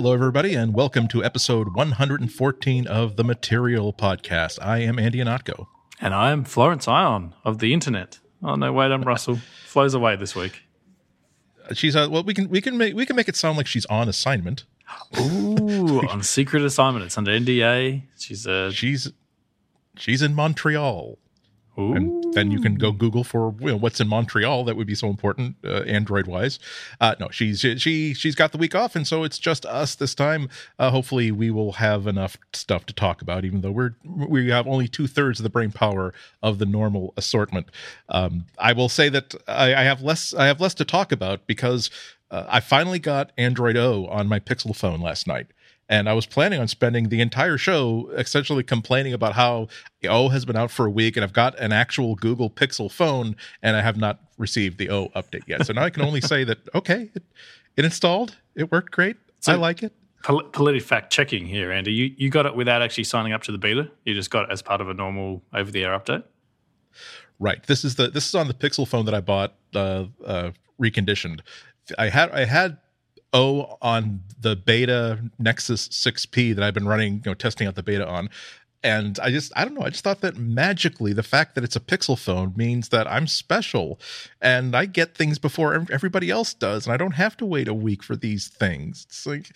Hello, everybody, and welcome to episode 114 of the Material Podcast. I am Andy Ihnatko. And I am Florence Ion of the internet. Oh no, wait, I'm Russell. Flo's away this week. She's uh, well, we can we can make we can make it sound like she's on assignment. Ooh, on secret assignment. It's under NDA. She's uh, She's she's in Montreal. ooh. and then you can go Google for you know, what's in Montreal. That would be so important, uh, Android wise. Uh, no, she's she she's got the week off, and so it's just us this time. Uh, hopefully, we will have enough stuff to talk about, even though we're we have only two thirds of the brain power of the normal assortment. Um, I will say that I, I have less I have less to talk about because uh, I finally got Android O on my Pixel phone last night. And I was planning on spending the entire show essentially complaining about how the O has been out for a week and I've got an actual Google Pixel phone and I have not received the O update yet. So now I can only say that, okay, it, it installed. It worked great. So- I like it. Pol- Politi fact checking here, Andy. You you got it without actually signing up to the beta. You just got it as part of a normal over the air update. Right. This is the this is on the Pixel phone that I bought uh, uh, reconditioned. I had I had O on the beta Nexus 6P that I've been running, you know, testing out the beta on. And I just I don't know, I just thought that magically the fact that it's a Pixel phone means that I'm special and I get things before everybody else does and I don't have to wait a week for these things. It's like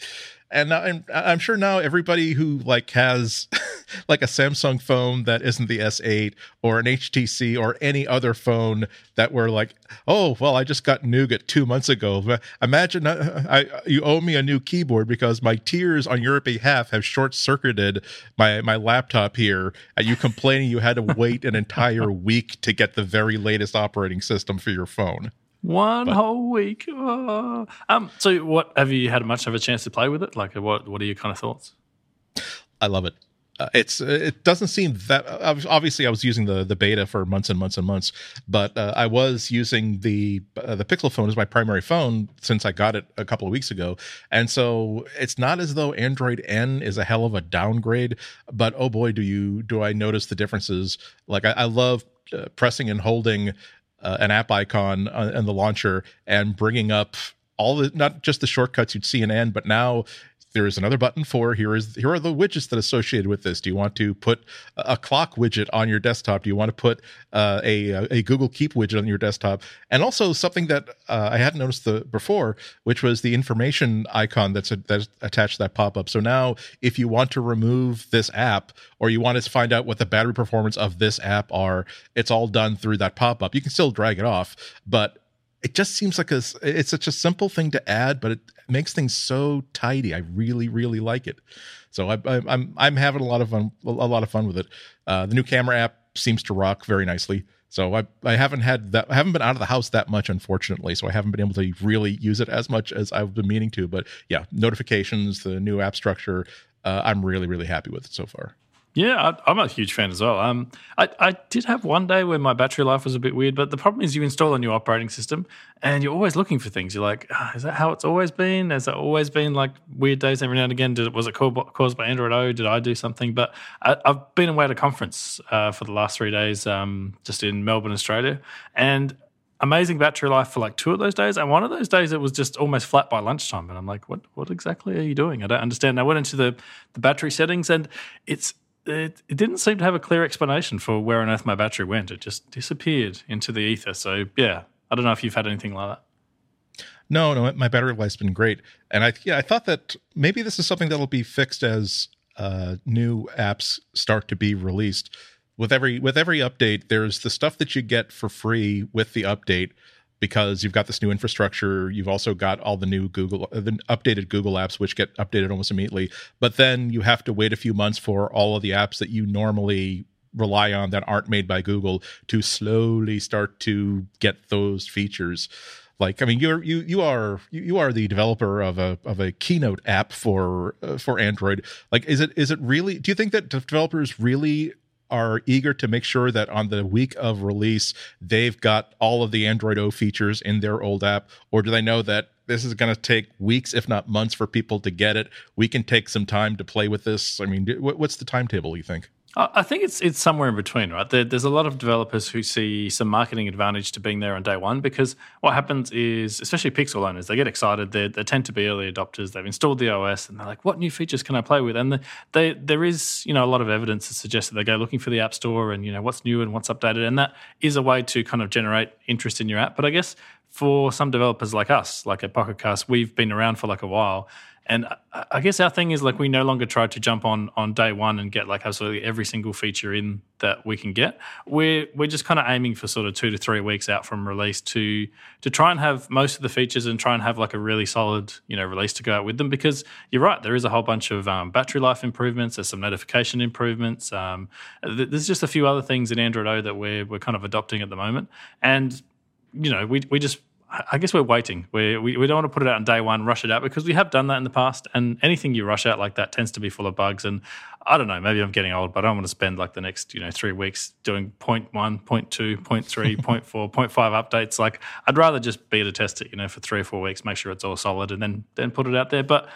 and I'm, I'm sure now everybody who like has like a Samsung phone that isn't the S8 or an HTC or any other phone that were like, oh well, I just got Nougat two months ago. Imagine uh, I, you owe me a new keyboard because my tears on your behalf have short circuited my my laptop here, and you complaining you had to wait an entire week to get the very latest operating system for your phone. One whole week. Oh. Um. So, what have you had much of a chance to play with it? Like, what what are your kind of thoughts? I love it. Uh, it's it doesn't seem that obviously I was using the the beta for months and months and months, but uh, I was using the uh, the Pixel phone as my primary phone since I got it a couple of weeks ago, and so it's not as though Android N is a hell of a downgrade, but oh boy, do you do I notice the differences? Like I, I love uh, pressing and holding uh, an app icon uh, in the launcher and bringing up all the not just the shortcuts you'd see in N, but now there is another button for here is here are the widgets that associated with this. Do you want to put a clock widget on your desktop? Do you want to put uh, a a Google Keep widget on your desktop? And also something that uh, I hadn't noticed the before, which was the information icon that's that's attached to that pop up. So now, if you want to remove this app or you want to find out what the battery performance of this app are, it's all done through that pop up. You can still drag it off, but it just seems like a it's such a simple thing to add but it makes things so tidy. I really really like it. So I, I, i'm i'm having a lot of fun a lot of fun with it. Uh, the new camera app seems to rock very nicely. So I, I haven't had that I haven't been out of the house that much unfortunately so I haven't been able to really use it as much as I've been meaning to but yeah notifications the new app structure uh, I'm really really happy with it so far Yeah, I, I'm a huge fan as well. Um, I, I did have one day where my battery life was a bit weird, but the problem is you install a new operating system and you're always looking for things. You're like, ah, is that how it's always been? Has it always been like weird days every now and again? Did was it caused by, Android O? Did I do something? But I, I've been away at a conference uh, for the last three days, um, just in Melbourne, Australia, and amazing battery life for like two of those days. And one of those days, it was just almost flat by lunchtime. And I'm like, what, what exactly are you doing? I don't understand. And I went into the, the battery settings and it's, it, it didn't seem to have a clear explanation for where on earth my battery went. It just disappeared into the ether. So yeah, I don't know if you've had anything like that. No, no, my battery life's been great, and I yeah I thought that maybe this is something that'll be fixed as uh, new apps start to be released. With every with every update, there's the stuff that you get for free with the update because you've got this new infrastructure. You've also got all the new Google, uh, the updated Google apps, which get updated almost immediately. But then you have to wait a few months for all of the apps that you normally rely on that aren't made by Google to slowly start to get those features like i mean you're you you are you, are the developer of a of a keynote app for uh, for android like is it is it really do you think that developers really are eager to make sure that on the week of release they've got all of the android o features in their old app or do they know that this is going to take weeks if not months for people to get it? We can take some time to play with this. I mean what's the timetable you think I think it's it's somewhere in between, right? There, there's a lot of developers who see some marketing advantage to being there on day one because what happens is, especially Pixel owners, they get excited. They, they tend to be early adopters. They've installed the OS and they're like, "What new features can I play with?" And the, they, there is, you know, a lot of evidence that suggests that they go looking for the App Store and you know what's new and what's updated, and that is a way to kind of generate interest in your app. But I guess for some developers like us, like at Pocket Cast, we've been around for like a while and I guess our thing is like we no longer try to jump on on day one and get like absolutely every single feature in that we can get. We're we're just kind of aiming for sort of two to three weeks out from release to to try and have most of the features and try and have like a really solid you know release to go out with them. Because you're right, there is a whole bunch of um, battery life improvements. There's some notification improvements. Um, there's just a few other things in Android O that we're we're kind of adopting at the moment, and you know we we just I guess we're waiting. we we, we don't want to put it out on day one, rush it out because we have done that in the past. And anything you rush out like that tends to be full of bugs. And I don't know, maybe I'm getting old, but I don't want to spend like the next, you know, three weeks doing point one, point two, point three, point four, point five updates. Like I'd rather just beta test it, you know, for three or four weeks, make sure it's all solid and then then put it out there. But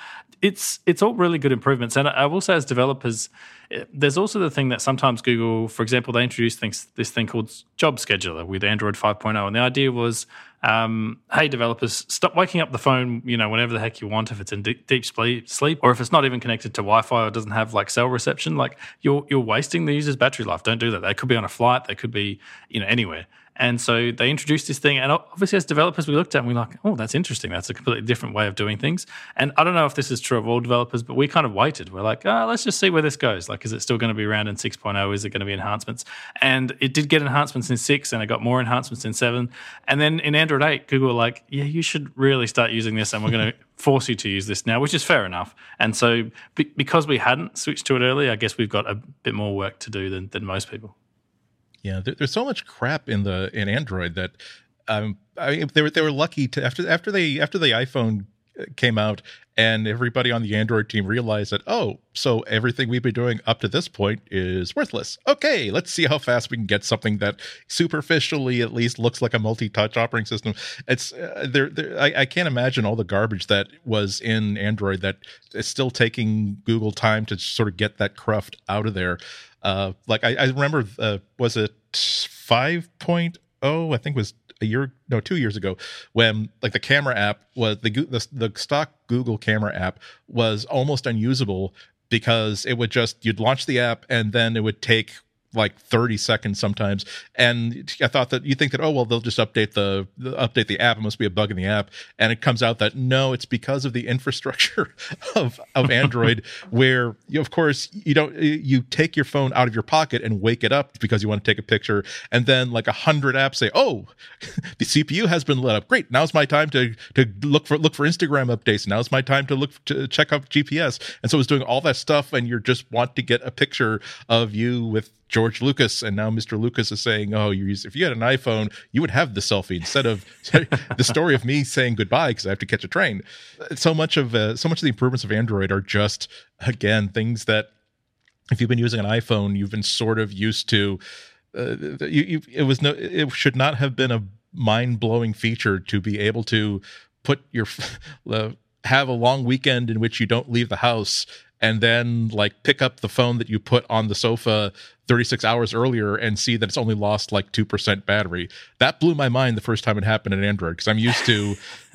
it's it's all really good improvements. And I will say as developers, eh, there's also the thing that sometimes Google, for example, they introduced things this thing called Job Scheduler with Android 5.0. And the idea was um, hey developers, stop waking up the phone, you know, whenever the heck you want if it's in deep, deep sleep, or if it's not even connected to Wi-Fi or doesn't have like cell reception. Like you're you're wasting the user's battery life. Don't do that. They could be on a flight. They could be you know anywhere. And so they introduced this thing. And obviously, as developers, we looked at it and we are like, oh, that's interesting. That's a completely different way of doing things. And I don't know if this is true of all developers, but we kind of waited. We're like, oh, let's just see where this goes. Like, is it still going to be around in 6.0? Is it going to be enhancements? And it did get enhancements in 6 and it got more enhancements in 7. And then in Android 8, Google were like, yeah, you should really start using this and we're going to force you to use this now, which is fair enough. And so be- because we hadn't switched to it early, I guess we've got a bit more work to do than, than most people. Yeah, there, there's so much crap in the in Android that um, I they were they were lucky to after after they after the iPhone came out and everybody on the Android team realized that oh so everything we've been doing up to this point is worthless. Okay, let's see how fast we can get something that superficially at least looks like a multi-touch operating system. It's uh, there, there I, I, can't imagine all the garbage that was in Android that is still taking Google time to sort of get that cruft out of there. Uh, like I, I remember, uh, was it 5.0? I think was a year, no, two years ago, when like the camera app was the the, the stock Google camera app was almost unusable because it would just you'd launch the app and then it would take like 30 seconds sometimes. And i thought that you think that oh well they'll just update the, the, update the app. It must be a bug in the app. And it comes out that no it's because of the infrastructure of of android where you, of course you don't you take your phone out of your pocket and wake it up because you want to take a picture. And then like a hundred apps say oh the cpu has been lit up. Great. Now's my time to to look for look for instagram updates. Now's my time to look to check out gps and so it's doing all that stuff and you just want to get a picture of you with George Lucas, and now Mr. Lucas is saying, "Oh, you if you had an iPhone, you would have the selfie instead of the story of me saying goodbye because I have to catch a train." So much of uh, so much of the improvements of Android are just again things that if you've been using an iPhone, you've been sort of used to. Uh, you, you, it was no, it should not have been a mind blowing feature to be able to put your uh, have a long weekend in which you don't leave the house and then like pick up the phone that you put on the sofa 36 hours earlier and see that it's only lost like 2% battery. That blew my mind the first time it happened in Android because I'm used to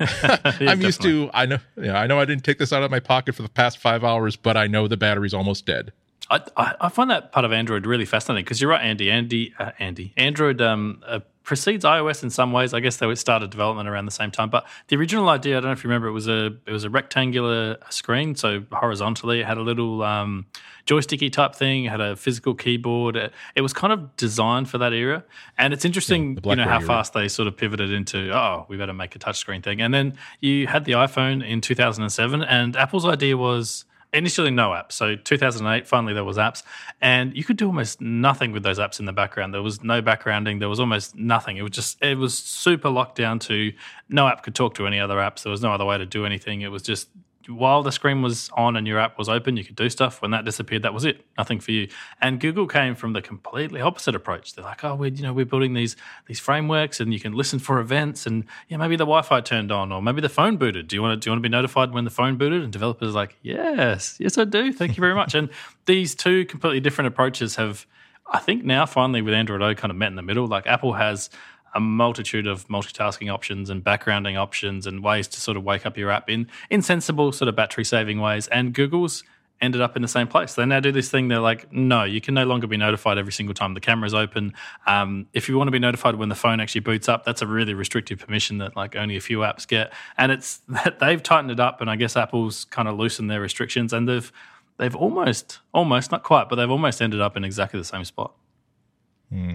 I'm used to I know yeah, I know I didn't take this out of my pocket for the past 5 hours but I know the battery's almost dead. I, I, find that part of Android really fascinating because you're right, Andy. Andy, uh, Andy. Android um, uh, precedes iOS in some ways. I guess they started development around the same time. But the original idea, I don't know if you remember, it was a it was a rectangular screen, so horizontally it had a little um, joysticky type thing, it had a physical keyboard. It, it, was kind of designed for that era, and it's interesting, yeah, you know, how era. fast they sort of pivoted into oh, we better make a touchscreen thing. And then you had the iPhone in 2007, and Apple's idea was initially no apps. So 2008, finally there was apps, and you could do almost nothing with those apps in the background. There was no backgrounding. There was almost nothing. It was just it was super locked down to no app could talk to any other apps. There was no other way to do anything. It was just while the screen was on and your app was open, you could do stuff. When that disappeared, that was it. Nothing for you. And Google came from the completely opposite approach. They're like, oh, we're you know we're building these these frameworks, and you can listen for events, and yeah, maybe the Wi-Fi turned on, or maybe the phone booted. Do you want to do you want to be notified when the phone booted? And developers are like, yes, yes, I do. Thank you very much. and these two completely different approaches have. I think now finally with Android O kind of met in the middle. Like Apple has a multitude of multitasking options and backgrounding options and ways to sort of wake up your app in in sensible sort of battery saving ways. And Google's ended up in the same place. They now do this thing. They're like, no, you can no longer be notified every single time the camera's open. Um, if you want to be notified when the phone actually boots up, that's a really restrictive permission that like only a few apps get. And it's that they've tightened it up, and I guess Apple's kind of loosened their restrictions, and they've they've almost almost not quite, but they've almost ended up in exactly the same spot. Hmm.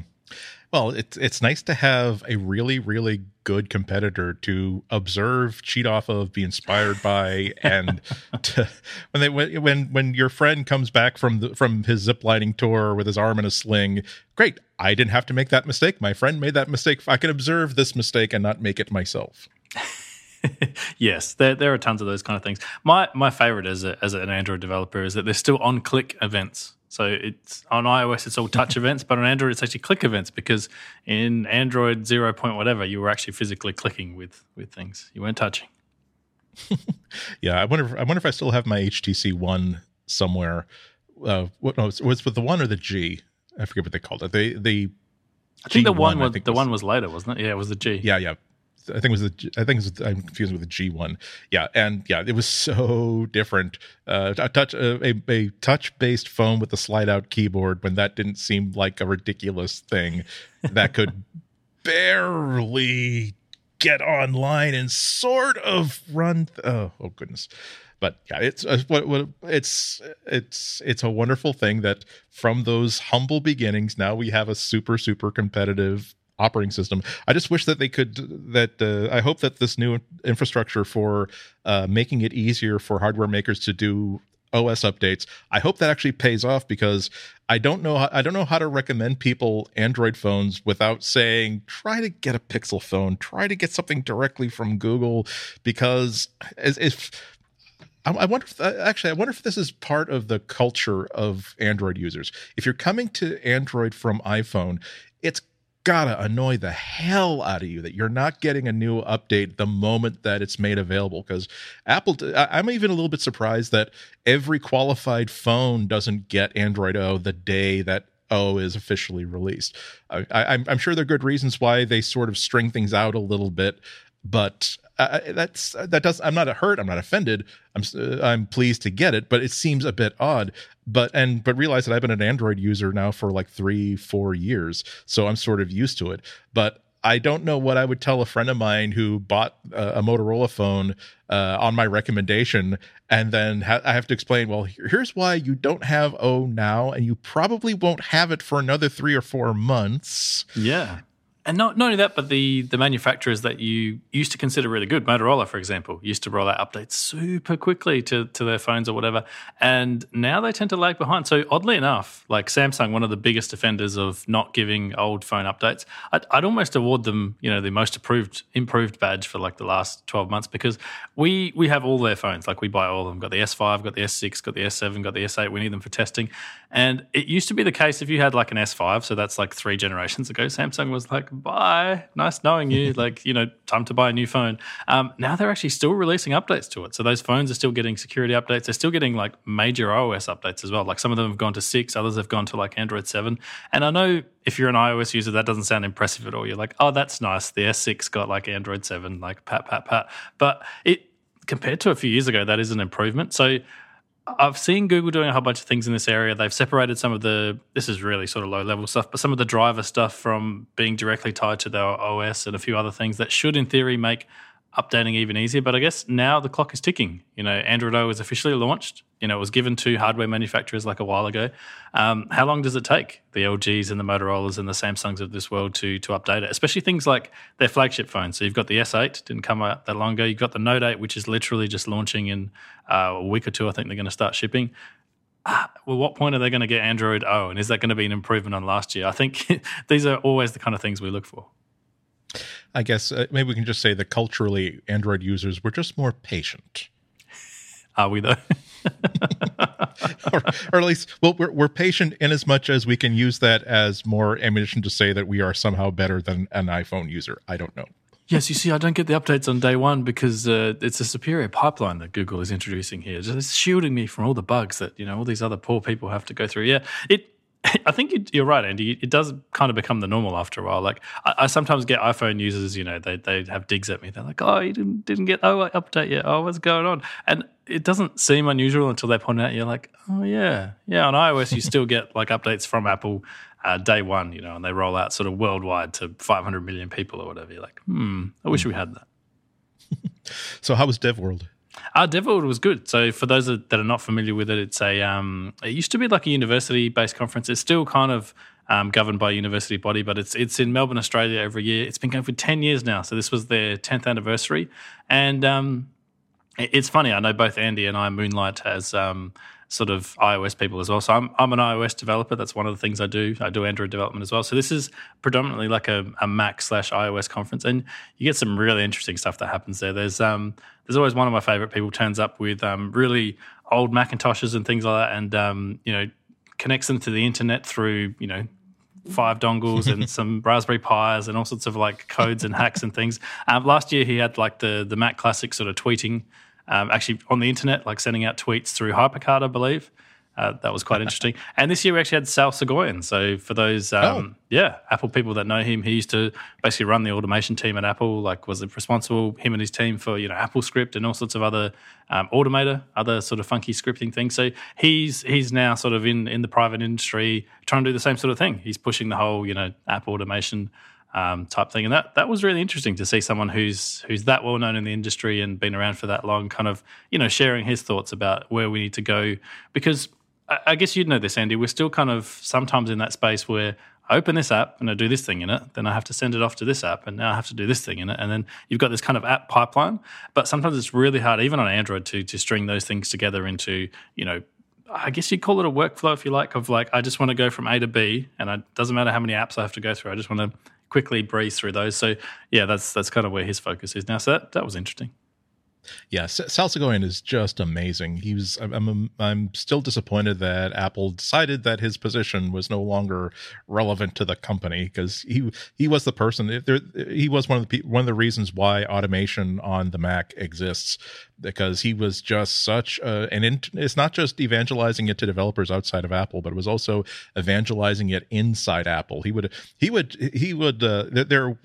Well, it's it's nice to have a really really good competitor to observe, cheat off of, be inspired by, and to, when they when when your friend comes back from the, from his ziplining tour with his arm in a sling, great! I didn't have to make that mistake. My friend made that mistake. I can observe this mistake and not make it myself. yes, there, there are tons of those kind of things. My my favorite as a, as an Android developer is that they're still on click events so it's on iOS, it's all touch events, but on Android, it's actually click events because in Android zero point whatever, you were actually physically clicking with with things. You weren't touching. yeah, I wonder. If, I wonder if I still have my HTC One somewhere. Uh, what no, was it with the one or the G? I forget what they called it. They the I think G1, the one was the was, one was later, wasn't it? Yeah, it was the G. Yeah, yeah. I think it was the I think it was, I'm confused with the G one. Yeah, and yeah, it was so different. Uh, a touch a, a touch based phone with a slide out keyboard when that didn't seem like a ridiculous thing that could barely get online and sort of run. Th- oh, oh goodness. But yeah, it's uh, what, what it's it's it's a wonderful thing that from those humble beginnings now we have a super super competitive operating system. I just wish that they could that uh, I hope that this new infrastructure for uh, making it easier for hardware makers to do OS updates. I hope that actually pays off because I don't know I don't know how to recommend people Android phones without saying try to get a Pixel phone, try to get something directly from Google because if I wonder if actually I wonder if this is part of the culture of Android users. If you're coming to Android from iPhone, it's gotta annoy the hell out of you that you're not getting a new update the moment that it's made available because apple i'm even a little bit surprised that every qualified phone doesn't get android o the day that o is officially released. I, i'm sure there are good reasons why they sort of string things out a little bit but that's that does i'm not hurt i'm not offended i'm uh, i'm pleased to get it but it seems a bit odd but and but realize that i've been an android user now for like three four years so i'm sort of used to it but I don't know what I would tell a friend of mine who bought a, a Motorola phone uh, on my recommendation, and then ha- I have to explain. Well, here's why you don't have O now, and you probably won't have it for another three or four months. Yeah, and not, not only that, but the, the manufacturers that you used to consider really good, Motorola, for example, used to roll out updates super quickly to, to their phones or whatever. And now they tend to lag behind. So, oddly enough, like Samsung, one of the biggest offenders of not giving old phone updates, I'd, I'd almost award them, you know, the most approved, improved badge for like the last 12 months because we, we have all their phones. Like we buy all of them. Got the S5, got the S6, got the S7, got the S8. We need them for testing. And it used to be the case if you had like an S5, so that's like three generations ago, Samsung was like, bye, nice knowing you. like, you know, time to buy a new phone. Um, now they're actually still releasing updates to it. So those phones are still getting security updates. They're still getting like major OS updates as well. Like some of them have gone to six, others have gone to like Android 7. And I know if you're an iOS user, that doesn't sound impressive at all. You're like, oh, that's nice. The S6 got like Android 7, like pat, pat, pat. But it, compared to a few years ago, that is an improvement. So, I've seen Google doing a whole bunch of things in this area. They've separated some of the, this is really sort of low level stuff, but some of the driver stuff from being directly tied to their OS and a few other things that should, in theory, make updating even easier. But I guess now the clock is ticking. You know, Android O is officially launched. You know, it was given to hardware manufacturers like a while ago. Um, how long does it take the LGs and the Motorola's and the Samsungs of this world to to update it? Especially things like their flagship phones. So you've got the S8, didn't come out that long ago. You've got the Note 8, which is literally just launching in uh, a week or two. I think they're going to start shipping. Uh, well, what point are they going to get Android O? And is that going to be an improvement on last year? I think these are always the kind of things we look for. I guess uh, maybe we can just say that culturally, Android users were just more patient. Are we though? or, or, at least, well, we're, we're patient in as much as we can use that as more ammunition to say that we are somehow better than an iPhone user. I don't know. Yes, you see, I don't get the updates on day one because uh, it's a superior pipeline that Google is introducing here. It's shielding me from all the bugs that you know all these other poor people have to go through. Yeah, it. I think you're right, Andy. It does kind of become the normal after a while. Like I, sometimes get iPhone users, you know, they they have digs at me. They're like, "Oh, you didn't didn't get oh update yet. Oh, what's going on?" And it doesn't seem unusual until they point out. You're like, "Oh yeah, yeah." On iOS, you still get like updates from Apple uh, day one, you know, and they roll out sort of worldwide to 500 million people or whatever. You're like, hmm, I wish we had that. so, how was DevWorld? Uh, DevWorld was good. So, for those that are not familiar with it, it's a um, it used to be like a university based conference. It's still kind of um, governed by a university body, but it's it's in Melbourne, Australia every year. It's been going for 10 years now. So, this was their 10th anniversary. And um, it's funny, I know both Andy and I moonlight as um, sort of iOS people as well. So I'm I'm an iOS developer. That's one of the things I do. I do Android development as well. So this is predominantly like a, a Mac slash iOS conference, and you get some really interesting stuff that happens there. There's um there's always one of my favorite people turns up with um really old Macintoshes and things like that, and um you know connects them to the internet through you know five dongles and some Raspberry Pis and all sorts of like codes and hacks and things. Um, last year he had like the the Mac Classic sort of tweeting um, actually on the internet, like sending out tweets through HyperCard, I believe. Uh, that was quite interesting. and this year we actually had Sal Soghoian. So for those, um, oh. yeah, Apple people that know him, he used to basically run the automation team at Apple. Like, was responsible him and his team for you know Apple Script and all sorts of other um, Automator, other sort of funky scripting things. So he's he's now sort of in in the private industry trying to do the same sort of thing. He's pushing the whole you know app automation um, type thing. And that that was really interesting to see someone who's who's that well known in the industry and been around for that long, kind of you know sharing his thoughts about where we need to go. Because I, I guess you'd know this, Andy. We're still kind of sometimes in that space where I open this app and I do this thing in it, then I have to send it off to this app, and now I have to do this thing in it, and then you've got this kind of app pipeline. But sometimes it's really hard, even on Android, to to string those things together into you know I guess you'd call it a workflow if you like, of like, I just want to go from A to B, and it doesn't matter how many apps I have to go through. I just want to quickly breeze through those. So yeah, that's that's kind of where his focus is now. So that, that was interesting. Yeah, Soghoian is just amazing. He was. I'm, I'm. I'm still disappointed that Apple decided that his position was no longer relevant to the company because he he was the person. There, he was one of the one of the reasons why automation on the Mac exists because he was just such a, and it's not just evangelizing it to developers outside of Apple, but it was also evangelizing it inside Apple. He would he would he would uh, there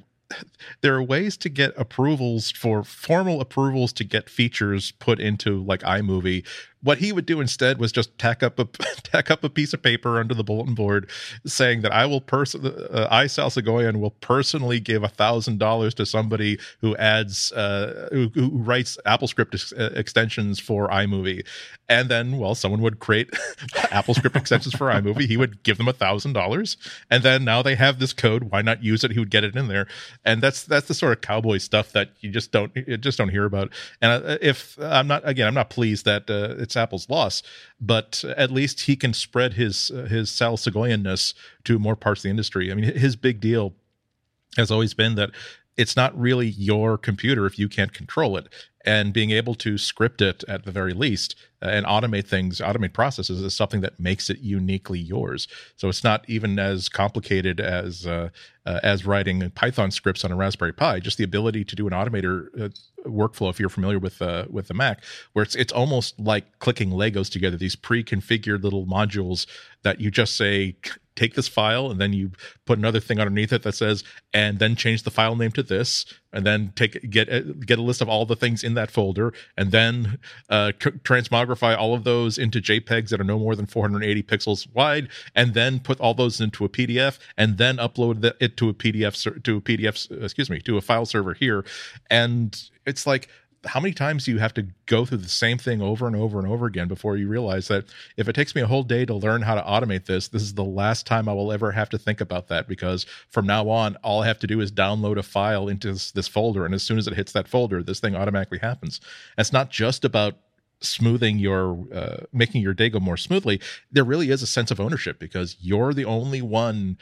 there are ways to get approvals for formal approvals to get features put into like iMovie what he would do instead was just tack up a tack up a piece of paper under the bulletin board saying that I will person uh, I Sal Soghoian will personally give a thousand dollars to somebody who adds uh, who, who, writes AppleScript ex- uh, extensions for iMovie, and then well someone would create AppleScript extensions for iMovie. He would give them a thousand dollars, and then now they have this code. Why not use it? He would get it in there, and that's that's the sort of cowboy stuff that you just don't you just don't hear about. And uh, if I'm not again, I'm not pleased that uh, it's it's Apple's loss, but at least he can spread his his Sal Soghoianness to more parts of the industry. I mean, his big deal has always been that it's not really your computer if you can't control it and being able to script it at the very least uh, and automate things automate processes is something that makes it uniquely yours. So it's not even as complicated as uh, uh, as writing python scripts on a raspberry pi just the ability to do an automator uh, workflow if you're familiar with uh, with the mac where it's it's almost like clicking legos together these pre-configured little modules that you just say take this file and then you put another thing underneath it that says and then change the file name to this and then take get get a list of all the things in that folder and then uh, transmogrify all of those into jpegs that are no more than 480 pixels wide and then put all those into a pdf and then upload it to a pdf to a pdf excuse me to a file server here. And it's like how many times do you have to go through the same thing over and over and over again before you realize that if it takes me a whole day to learn how to automate this, this is the last time I will ever have to think about that because from now on, all I have to do is download a file into this, this folder. And as soon as it hits that folder, this thing automatically happens. And it's not just about smoothing your uh, making your day go more smoothly there really is a sense of ownership because you're the only one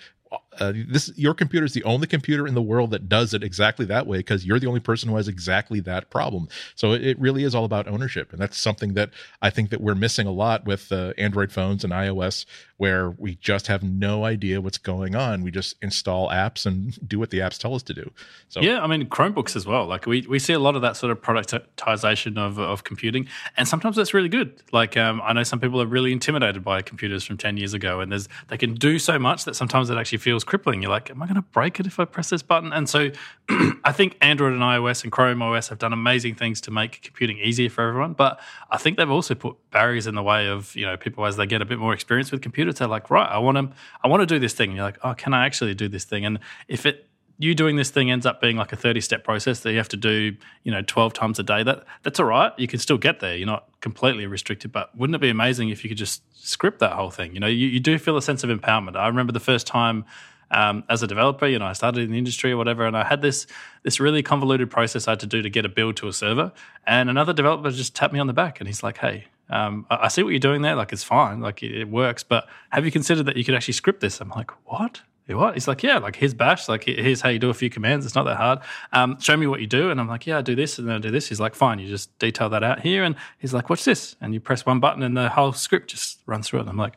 uh, this your computer is the only computer in the world that does it exactly that way because you're the only person who has exactly that problem. So it, it, really is all about ownership, and that's something that I think that we're missing a lot with uh, Android phones and iOS, where we just have no idea what's going on. We just install apps and do what the apps tell us to do. So yeah, I mean Chromebooks as well. Like we, we see a lot of that sort of productization of of computing, and sometimes that's really good. Like um, I know some people are really intimidated by computers from ten years ago, and there's they can do so much that sometimes it actually feels crippling. You're like, am I going to break it if I press this button? And so I think Android and iOS and Chrome OS have done amazing things to make computing easier for everyone, but I think they've also put barriers in the way of you know people as they get a bit more experience with computers. They're like, right, I want to I want to do this thing. And you're like, oh, can I actually do this thing? And if it you doing this thing ends up being like a 30 step process that you have to do, you know, 12 times a day. That that's all right. You can still get there. You're not completely restricted, but wouldn't it be amazing if you could just script that whole thing? You know, you, you do feel a sense of empowerment. I remember the first time um, as a developer, you know, I started in the industry or whatever, and I had this this really convoluted process I had to do to get a build to a server. And another developer just tapped me on the back and he's like, "Hey, um, I, I, see what you're doing there. Like, it's fine. Like, it, it, works. But have you considered that you could actually script this?" I'm like, "What? what? He's like, yeah, like here's bash. Like here's how you do a few commands. It's not that hard. Um, show me what you do. And I'm like, yeah, I do this and then I do this. He's like, fine, you just detail that out here. And he's like, what's this? And you press one button and the whole script just runs through it. And I'm like,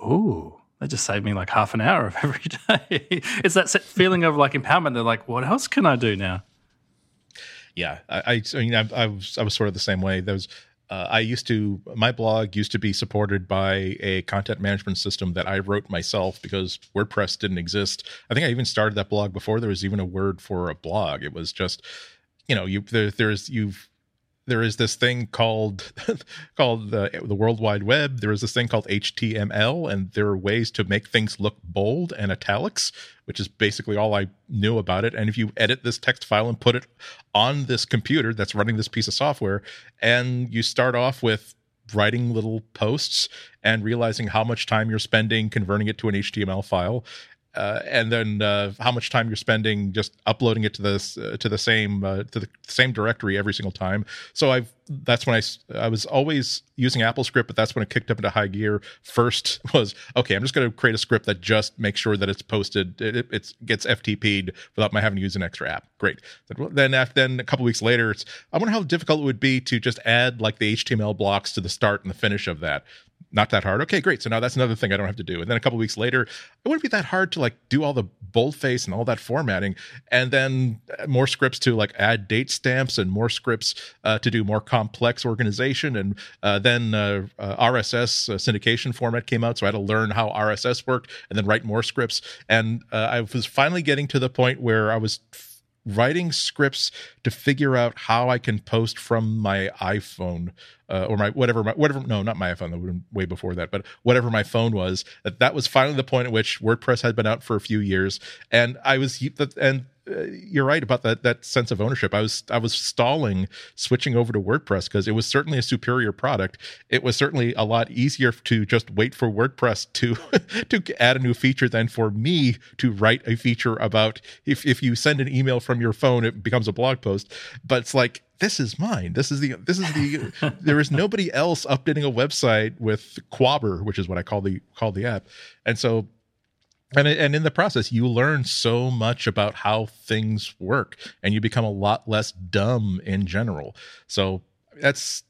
oh, that just saved me like half an hour of every day. it's that feeling of like empowerment. They're like, what else can I do now? Yeah, I, I, I mean, I, I, was, I was sort of the same way. There was uh, I used to, my blog used to be supported by a content management system that I wrote myself because WordPress didn't exist. I think I even started that blog before there was even a word for a blog. It was just, you know, you there, there's you've there is this thing called called the, the World Wide Web. There is this thing called HTML, and there are ways to make things look bold and italics, which is basically all I knew about it. And if you edit this text file and put it on this computer that's running this piece of software, and you start off with writing little posts and realizing how much time you're spending converting it to an HTML file uh, and then uh, how much time you're spending just uploading it to this uh, to the same uh, to the same directory every single time. So I've that's when I I was always using AppleScript, but that's when it kicked up into high gear. First was okay, I'm just going to create a script that just makes sure that it's posted, it, it gets FTP'd without my having to use an extra app. Great. Then then a couple weeks later, it's I wonder how difficult it would be to just add like the HTML blocks to the start and the finish of that not that hard. Okay, great. So now that's another thing I don't have to do. And then a couple weeks later, it wouldn't be that hard to like do all the boldface and all that formatting, and then more scripts to like add date stamps and more scripts uh, to do more complex organization. And uh, then uh, uh RSS uh, syndication format came out, so I had to learn how RSS worked and then write more scripts. And uh, I was finally getting to the point where I was writing scripts to figure out how I can post from my iPhone uh, or my whatever my whatever no not my iPhone way before that but whatever my phone was that that was finally the point at which WordPress had been out for a few years and I was and uh, you're right about that that sense of ownership. I was I was stalling switching over to WordPress because it was certainly a superior product. It was certainly a lot easier to just wait for WordPress to to add a new feature than for me to write a feature about if if you send an email from your phone it becomes a blog post. But it's like this is mine. This is the this is the there is nobody else updating a website with Quabber, which is what I call the call the app. And so and and in the process you learn so much about how things work and you become a lot less dumb in general. So that's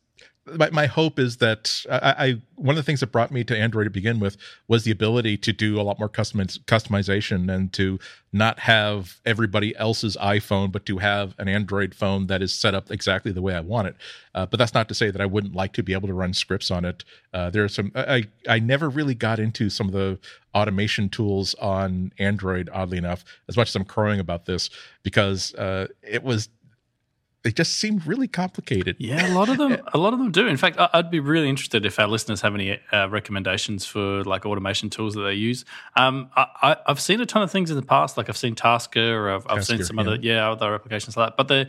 my, my hope is that I, I, one of the things that brought me to Android to begin with was the ability to do a lot more custom customization and to not have everybody else's iPhone, but to have an Android phone that is set up exactly the way I want it. Uh, but that's not to say that I wouldn't like to be able to run scripts on it. Uh, there are some I I never really got into some of the automation tools on Android, oddly enough, as much as I'm crowing about this because uh, it was they just seem really complicated. Yeah, a lot of them. a lot of them do. In fact, I'd be really interested if our listeners have any uh, recommendations for like automation tools that they use. Um, I, have seen a ton of things in the past. Like I've seen Tasker, or I've, I've seen some yeah. other yeah other applications like that. But the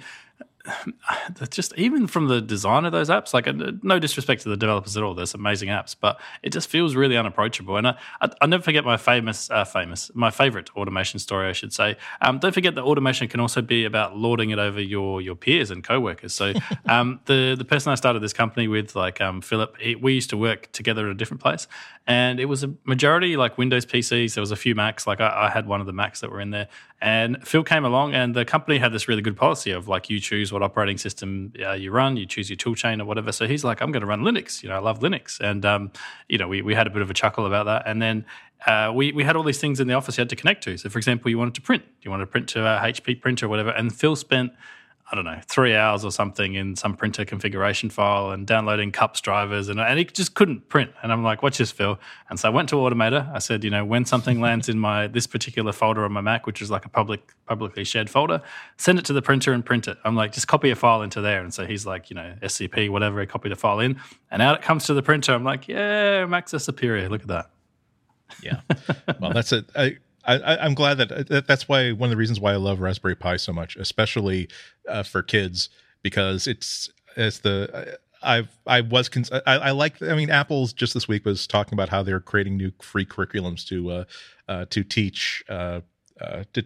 just even from the design of those apps, like uh, no disrespect to the developers at all, there's amazing apps, but it just feels really unapproachable. And I, I, I never forget my famous, uh, famous, my favorite automation story, I should say. Um, don't forget that automation can also be about lording it over your your peers and coworkers. So um, the the person I started this company with, like um, Philip, we used to work together at a different place, and it was a majority like Windows PCs. There was a few Macs, like I, I had one of the Macs that were in there, and Phil came along, and the company had this really good policy of like you choose what operating system uh, you run, you choose your toolchain or whatever. So he's like, I'm going to run Linux. You know, I love Linux, and um, you know, we we had a bit of a chuckle about that, and then. Uh, we, we had all these things in the office you had to connect to. So, for example, you wanted to print, you wanted to print to a HP printer or whatever. And Phil spent I don't know, three hours or something in some printer configuration file and downloading cups drivers, and, and it just couldn't print. And I'm like, "What's this, Phil?" And so I went to Automator. I said, you know, when something lands in my this particular folder on my Mac, which is like a public publicly shared folder, send it to the printer and print it. I'm like, just copy a file into there. And so he's like, you know, SCP, whatever. He copied a file in, and out it comes to the printer. I'm like, yeah, Macs are superior. Look at that. Yeah. Well, that's it. I, am glad that that's why one of the reasons why I love Raspberry Pi so much, especially uh, for kids, because it's as the I've I was cons- I, I like I mean Apple's just this week was talking about how they're creating new free curriculums to uh, uh to teach uh, uh to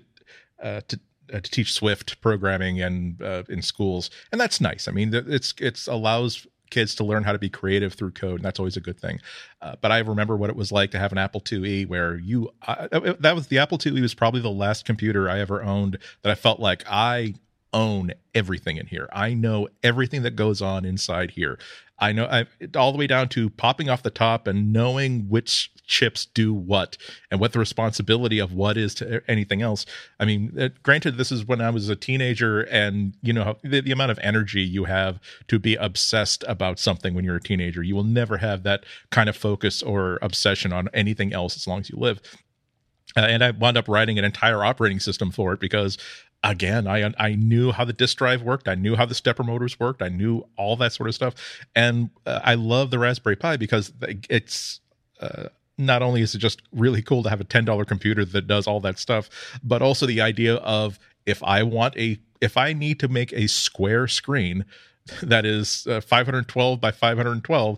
uh, to uh, to teach Swift programming and uh, in schools, and that's nice. I mean, it's it's allows kids to learn how to be creative through code, and that's always a good thing. Uh, but I remember what it was like to have an Apple IIe, where you uh, that was the Apple IIe was probably the last computer I ever owned that I felt like I own everything in here. I know everything that goes on inside here. I know I all the way down to popping off the top and knowing which chips do what and what the responsibility of what is to anything else. I mean, uh, granted, this is when I was a teenager, and you know the, the, amount of energy you have to be obsessed about something when you're a teenager. You will never have that kind of focus or obsession on anything else as long as you live. Uh, and I wound up writing an entire operating system for it because again i i knew how the disk drive worked. I knew how the stepper motors worked. I knew all that sort of stuff. And uh, i love the raspberry pi because it's uh, not only is it just really cool to have a $10 computer that does all that stuff, but also the idea of if I want a, if I need to make a square screen that is uh, 512 by 512,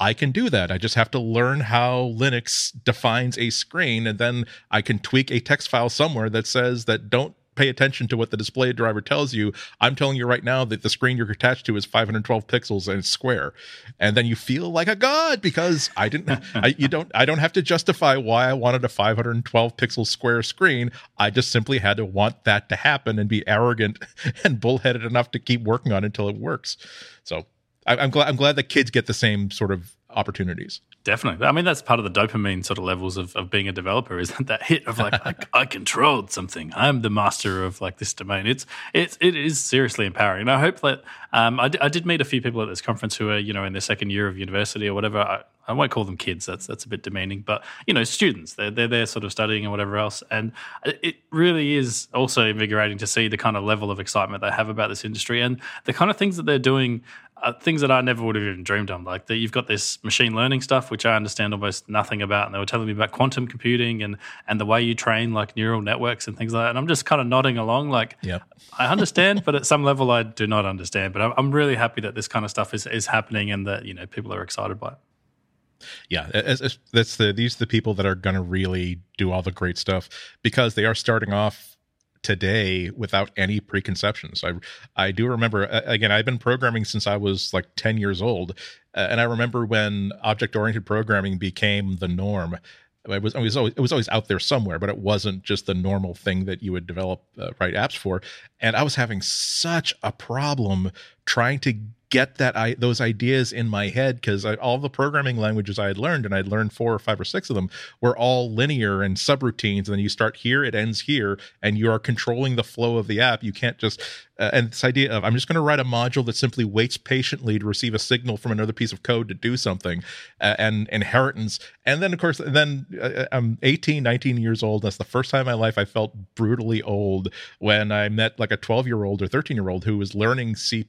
I can do that. I just have to learn how Linux defines a screen, and then I can tweak a text file somewhere that says that don't pay attention to what the display driver tells you. I'm telling you right now that the screen you're attached to is 512 pixels and it's square, and then you feel like a god because I didn't. I, you don't. I don't have to justify why I wanted a 512 pixel square screen. I just simply had to want that to happen and be arrogant and bullheaded enough to keep working on it until it works. So I, I'm glad. I'm glad that kids get the same sort of opportunities. Definitely. I mean, that's part of the dopamine sort of levels of, of being a developer, isn't that hit of like, I, I, controlled something. I'm the master of like this domain. It's, it's, it is seriously empowering. And I hope that, um, I, d- I did meet a few people at this conference who are, you know, in their second year of university or whatever. I, I won't call them kids. That's that's a bit demeaning, but you know, students. They're they're there, sort of studying and whatever else. And it really is also invigorating to see the kind of level of excitement they have about this industry and the kind of things that they're doing uh, things that I never would have even dreamed of. Like that, you've got this machine learning stuff, which I understand almost nothing about, and they were telling me about quantum computing and and the way you train like neural networks and things like that. And I'm just kind of nodding along, like, yep. I understand, but at some level, I do not understand. But I'm, I'm really happy that this kind of stuff is is happening and that you know people are excited by it. Yeah, that's the these are the people that are going to really do all the great stuff because they are starting off today without any preconceptions. I I do remember again. I've been programming since I was like ten years old, uh, and I remember when object oriented programming became the norm. It was, it was always it was always out there somewhere, but it wasn't just the normal thing that you would develop uh, write apps for. And I was having such a problem trying to get that I those ideas in my head because all the programming languages I had learned, and I'd learned four or five or six of them, were all linear and subroutines. And then you start here, it ends here, and you are controlling the flow of the app. You can't just uh, and this idea of I'm just going to write a module that simply waits patiently to receive a signal from another piece of code to do something, uh, and inheritance. And then of course, then uh, I'm 18, 19 years old. That's the first time in my life I felt brutally old when I met like a 12 year old or 13 year old who was learning C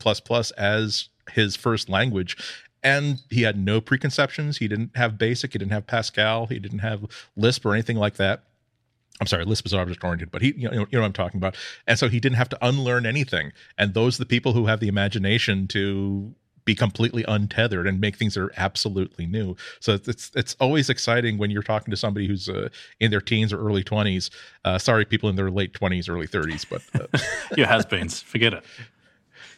as his first language. And he had no preconceptions. He didn't have basic. He didn't have pascal. He didn't have lisp or anything like that I'm sorry, Lisp is object oriented, but he, you know, you know what I'm talking about. And so he didn't have to unlearn anything. And those are the people who have the imagination to be completely untethered and make things that are absolutely new. So it's it's always exciting when you're talking to somebody who's uh, in their teens or early 20s. Uh, sorry, people in their late 20s, early 30s, but uh, you has-beens, forget it.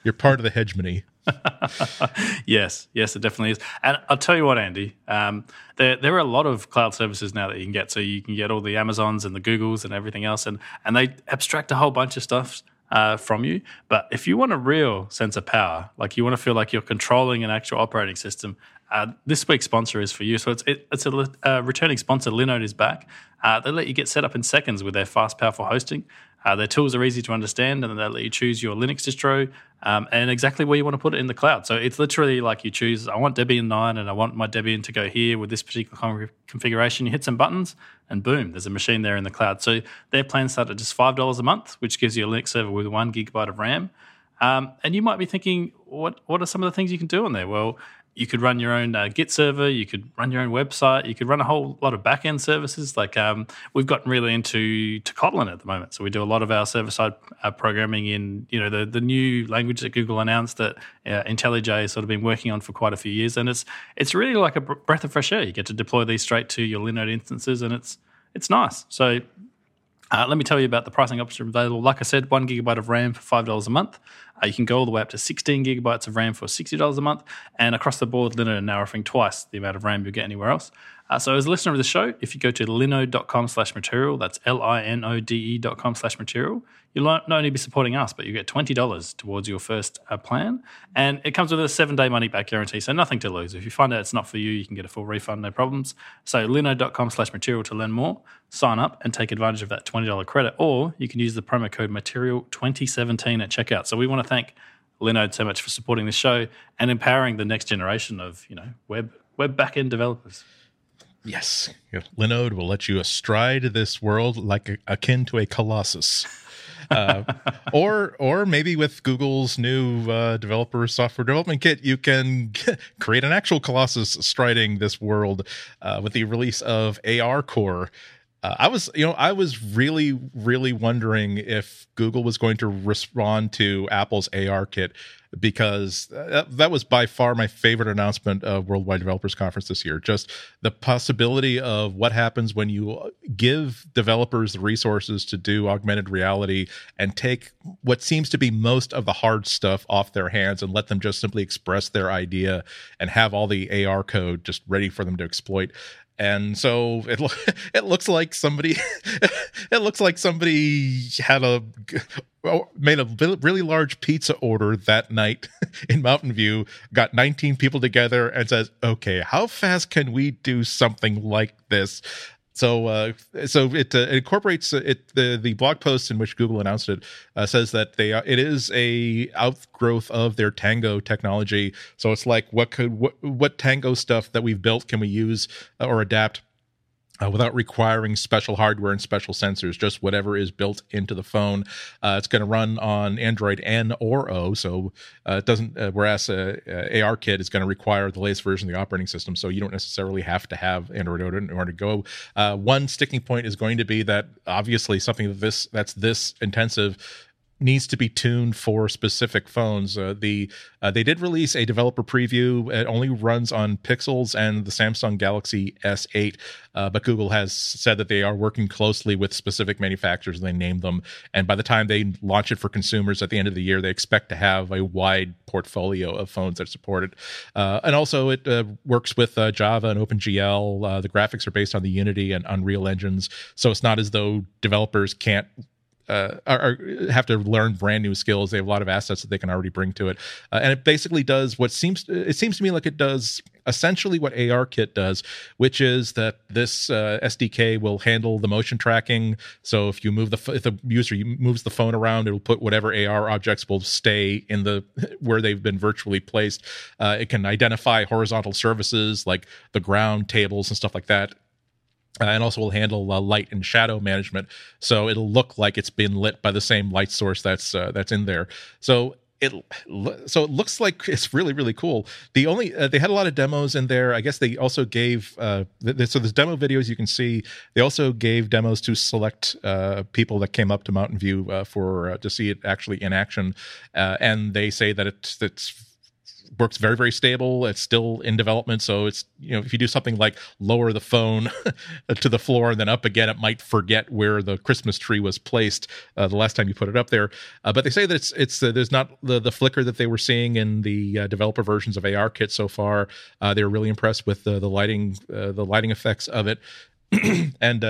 You're part of the hegemony. yes, yes, it definitely is. And I'll tell you what, Andy, um, there there are a lot of cloud services now that you can get. So you can get all the Amazons and the Googles and everything else, and and they abstract a whole bunch of stuff. Uh, from you, but if you want a real sense of power, like you want to feel like you're controlling an actual operating system, uh, this week's sponsor is for you. So it's it, it's a uh, returning sponsor. Linode is back. Uh, they let you get set up in seconds with their fast, powerful hosting. Uh, their tools are easy to understand, and they let you choose your Linux distro um, and exactly where you want to put it in the cloud. So it's literally like you choose, I want Debian 9 and I want my Debian to go here with this particular configuration. You hit some buttons, and boom, there's a machine there in the cloud. So their plans start at just $5 a month, which gives you a Linux server with one gigabyte of RAM. Um, and you might be thinking, what what are some of the things you can do on there? Well, you could run your own uh, Git server, you could run your own website, you could run a whole lot of backend services. Like um, we've gotten really into to Kotlin at the moment, so we do a lot of our server side uh, programming in you know the the new language that Google announced that uh, IntelliJ has sort of been working on for quite a few years, and it's it's really like a breath of fresh air. You get to deploy these straight to your Linode instances, and it's it's nice. So uh, let me tell you about the pricing options available. Like I said, one gigabyte of RAM for five dollars a month. Uh, you can go all the way up to 16 gigabytes of RAM for $60 a month. And across the board, are now offering twice the amount of RAM you'll get anywhere else. Uh, so as a listener of the show, if you go to linode.com slash material, that's L-I-N-O-D-E dot com slash material, you'll not only be supporting us, but you get $20 towards your first uh, plan. And it comes with a seven-day money-back guarantee, so nothing to lose. If you find out it's not for you, you can get a full refund, no problems. So linode.com slash material to learn more, sign up and take advantage of that $20 credit, or you can use the promo code material2017 at checkout. So we want to thank Linode so much for supporting the show and empowering the next generation of, you know, web web backend developers. Yes, Linode will let you astride this world like a, akin to a colossus. Uh, or or maybe with Google's new uh, developer software development kit, you can create an actual Colossus striding this world uh, with the release of ARCore. Uh, I was, you know, I was really, really wondering if Google was going to respond to Apple's ARKit because uh, that, that was by far my favorite announcement of Worldwide Developers Conference this year. Just the possibility of what happens when you uh, give developers the resources to do augmented reality and take what seems to be most of the hard stuff off their hands and let them just simply express their idea and have all the AR code just ready for them to exploit and so it it looks like somebody it looks like somebody had a oh, made a really large pizza order that night in Mountain View, got 19 people together and says, "Okay, how fast can we do something like this?" So, uh, so it, uh, it incorporates uh, it. The the blog post in which Google announced it uh, says that they it is a outgrowth of their Tango technology. So it's like what could what what Tango stuff that we've built can we use or adapt uh, without requiring special hardware and special sensors, just whatever is built into the phone. Uh, it's going to run on Android N or O, so uh, it doesn't. Uh, whereas uh, ARKit is going to require the latest version of the operating system, so you don't necessarily have to have Android O in order to go. Uh, one sticking point is going to be that obviously something that this that's this intensive needs to be tuned for specific phones. Uh, the uh, they did release a developer preview. It only runs on Pixels and the Samsung Galaxy S8, uh, but Google has said that they are working closely with specific manufacturers. And they named them, and by the time they launch it for consumers at the end of the year, they expect to have a wide portfolio of phones that support it. Uh, and also, it uh, works with uh, Java and OpenGL. the graphics are based on the Unity and Unreal engines, so it's not as though developers can't uh, are, have to learn brand new skills. They have a lot of assets that they can already bring to it, uh, and it basically does what seems it seems to me like it does essentially what ARKit does, which is that this uh, SDK will handle the motion tracking. So if you move the if the user moves the phone around, it'll put whatever AR objects will stay in the where they've been virtually placed. Uh, it can identify horizontal surfaces like the ground, tables, and stuff like that uh, and also will handle uh, light and shadow management so it'll look like it's been lit by the same light source that's uh, that's in there so it so it looks like it's really really cool. The only uh, they had a lot of demos in there. I guess they also gave uh, th- so there's demo videos you can see. They also gave demos to select uh, people that came up to Mountain View uh, for uh, to see it actually in action, uh, and they say that it's it's works very very stable. It's still in development. So it's you know if you do something like lower the phone to the floor and then up again it might forget where the christmas tree was placed uh, the last time you put it up there. Uh, but they say that it's it's uh, there's not the the flicker that they were seeing in the uh, developer versions of ARKit so far. Uh, they were really impressed with the the lighting the lighting effects of it. And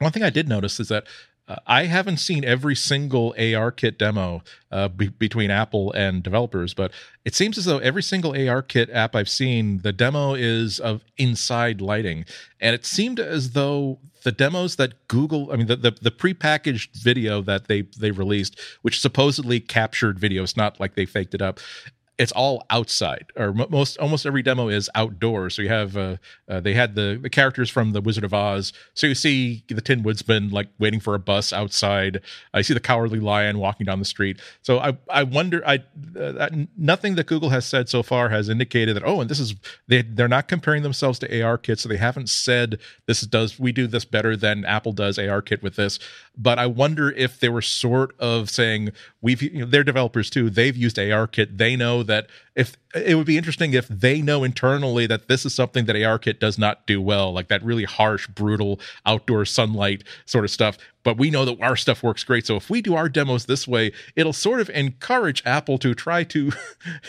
one thing I did notice is that uh, I haven't seen every single ARKit demo uh, be- between Apple and developers, but it seems as though every single ARKit app I've seen, the demo is of inside lighting, and it seemed as though the demos that Google, I mean, the the, the prepackaged video that they they released, which supposedly captured video, it's not like they faked it up it's all outside or most almost every demo is outdoors. So you have uh, uh, they had the, the characters from the wizard of oz. So you see the tin woodsman like waiting for a bus outside. I see the cowardly lion walking down the street. So i i wonder i uh, nothing that google has said so far has indicated that oh and this is they they're not comparing themselves to ARKit so they haven't said this does we do this better than apple does ARKit with this. But i wonder if they were sort of saying we've you know, they're developers too they've used ARKit they know that if it would be interesting if they know internally that this is something that ARKit does not do well, like that really harsh, brutal outdoor sunlight sort of stuff. But we know that our stuff works great. So if we do our demos this way, it'll sort of encourage Apple to try to,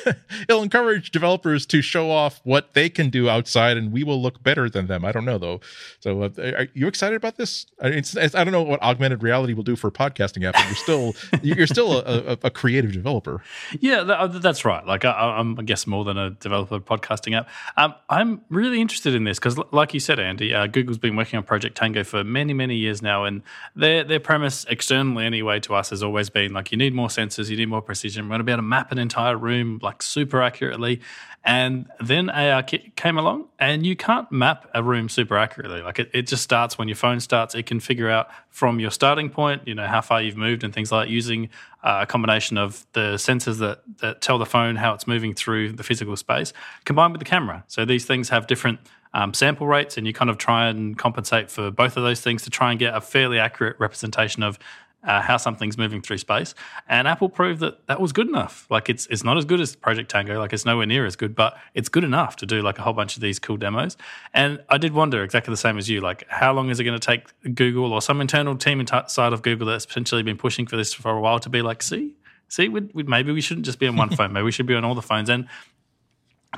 it'll encourage developers to show off what they can do outside, and we will look better than them. I don't know though. So uh, are you excited about this? I, it's, it's, I don't know what augmented reality will do for podcasting app, but you're still you're still a, a, a creative developer. Yeah, that, that's right. Like I, I'm guess more than a developer podcasting app. Um, I'm really interested in this because, like you said, Andy, uh, Google's been working on Project Tango for many, many years now, and their their premise externally, anyway, to us has always been like you need more sensors, you need more precision. We're going to be able to map an entire room like super accurately, and then ARKit came along, and you can't map a room super accurately. Like it, it just starts when your phone starts. It can figure out from your starting point, you know, how far you've moved and things like that, using uh, a combination of the sensors that, that tell the phone how it's moving through the physical space combined with the camera. So these things have different um, sample rates, and you kind of try and compensate for both of those things to try and get a fairly accurate representation of uh, how something's moving through space. And Apple proved that that was good enough. Like it's it's not as good as Project Tango, like it's nowhere near as good, but it's good enough to do like a whole bunch of these cool demos. And I did wonder exactly the same as you, like how long is it going to take Google or some internal team inside of Google that's potentially been pushing for this for a while to be like, see, see, we'd, we'd, maybe we shouldn't just be on one phone, maybe we should be on all the phones. And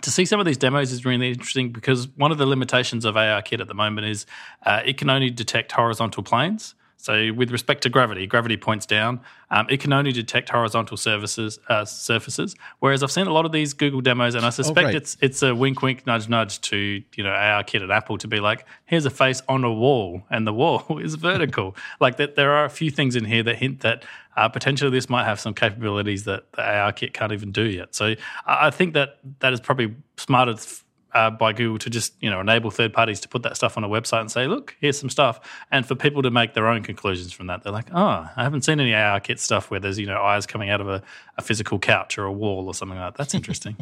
to see some of these demos is really interesting because one of the limitations of ARKit at the moment is uh, it can only detect horizontal planes. So, with respect to gravity, gravity points down. Um, it can only detect horizontal surfaces. Uh, surfaces. Whereas I've seen a lot of these Google demos, and I suspect oh, it's it's a wink, wink, nudge, nudge to you know ARKit at Apple to be like, here's a face on a wall, and the wall is vertical. like that, there are a few things in here that hint that uh, potentially this might have some capabilities that the ARKit can't even do yet. So, I think that that is probably smarter uh, by Google to just you know enable third parties to put that stuff on a website and say, look, here's some stuff, and for people to make their own conclusions from that. They're like, oh, I haven't seen any ARKit stuff where there's you know eyes coming out of a, a physical couch or a wall or something like that. That's interesting.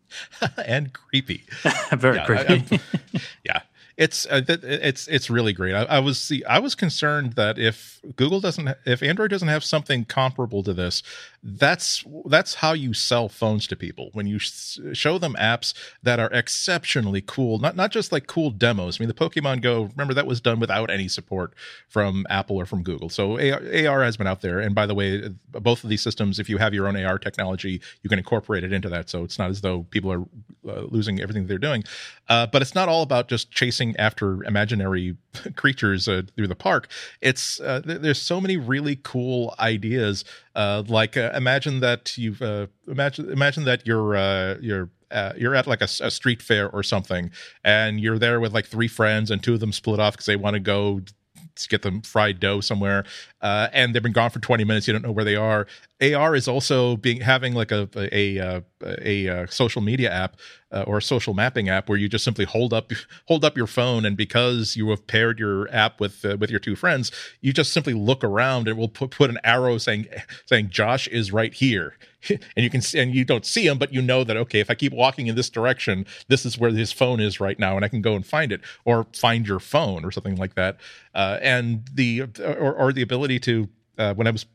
and creepy. Very yeah, creepy. I, yeah it's uh, it's it's really great. I, I, was see I was concerned that if Google doesn't if Android doesn't have something comparable to this, that's that's how you sell phones to people when you sh- show them apps that are exceptionally cool, not not just like cool demos. I mean, the Pokemon Go, remember that was done without any support from Apple or from Google. So AR, AR has been out there, and by the way, both of these systems, if you have your own AR technology, you can incorporate it into that. So it's not as though people are uh, losing everything they're doing, uh, but it's not all about just chasing after imaginary creatures uh, through the park. It's uh, th- there's so many really cool ideas. Uh, like uh, imagine that you've uh, imagine imagine that you're uh, you're uh, you're at like a, a, street fair or something, and you're there with like three friends, and two of them split off because they want to go to get them fried dough somewhere, uh, and they've been gone for 20 minutes. You don't know where they are. AR is also being having like a a, a, a, a social media app uh, or a social mapping app where you just simply hold up hold up your phone and because you have paired your app with uh, with your two friends you just simply look around and we'll put, put an arrow saying saying Josh is right here. And you can see, and you don't see him but you know that okay if I keep walking in this direction this is where his phone is right now and I can go and find it or find your phone or something like that. Uh, and the or, or the ability to uh, when I was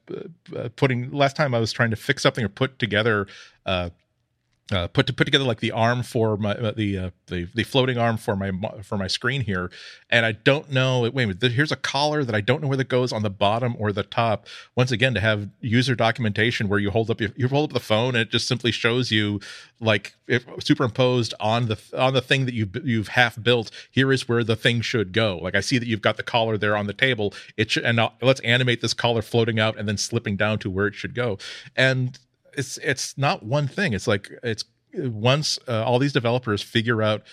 uh, putting last time I was trying to fix something or put together uh, uh, put to put together like the arm for my uh, the uh, the the floating arm for my for my screen here, and I don't know. Wait a minute, here's a collar that I don't know whether it goes on the bottom or the top. Once again, to have user documentation where you hold up you hold up the phone and it just simply shows you like if superimposed on the on the thing that you've you've half built. Here is where the thing should go. Like I see that you've got the collar there on the table. It should, and I'll, let's animate this collar floating out and then slipping down to where it should go. And it's it's not one thing. It's like it's once uh, all these developers figure out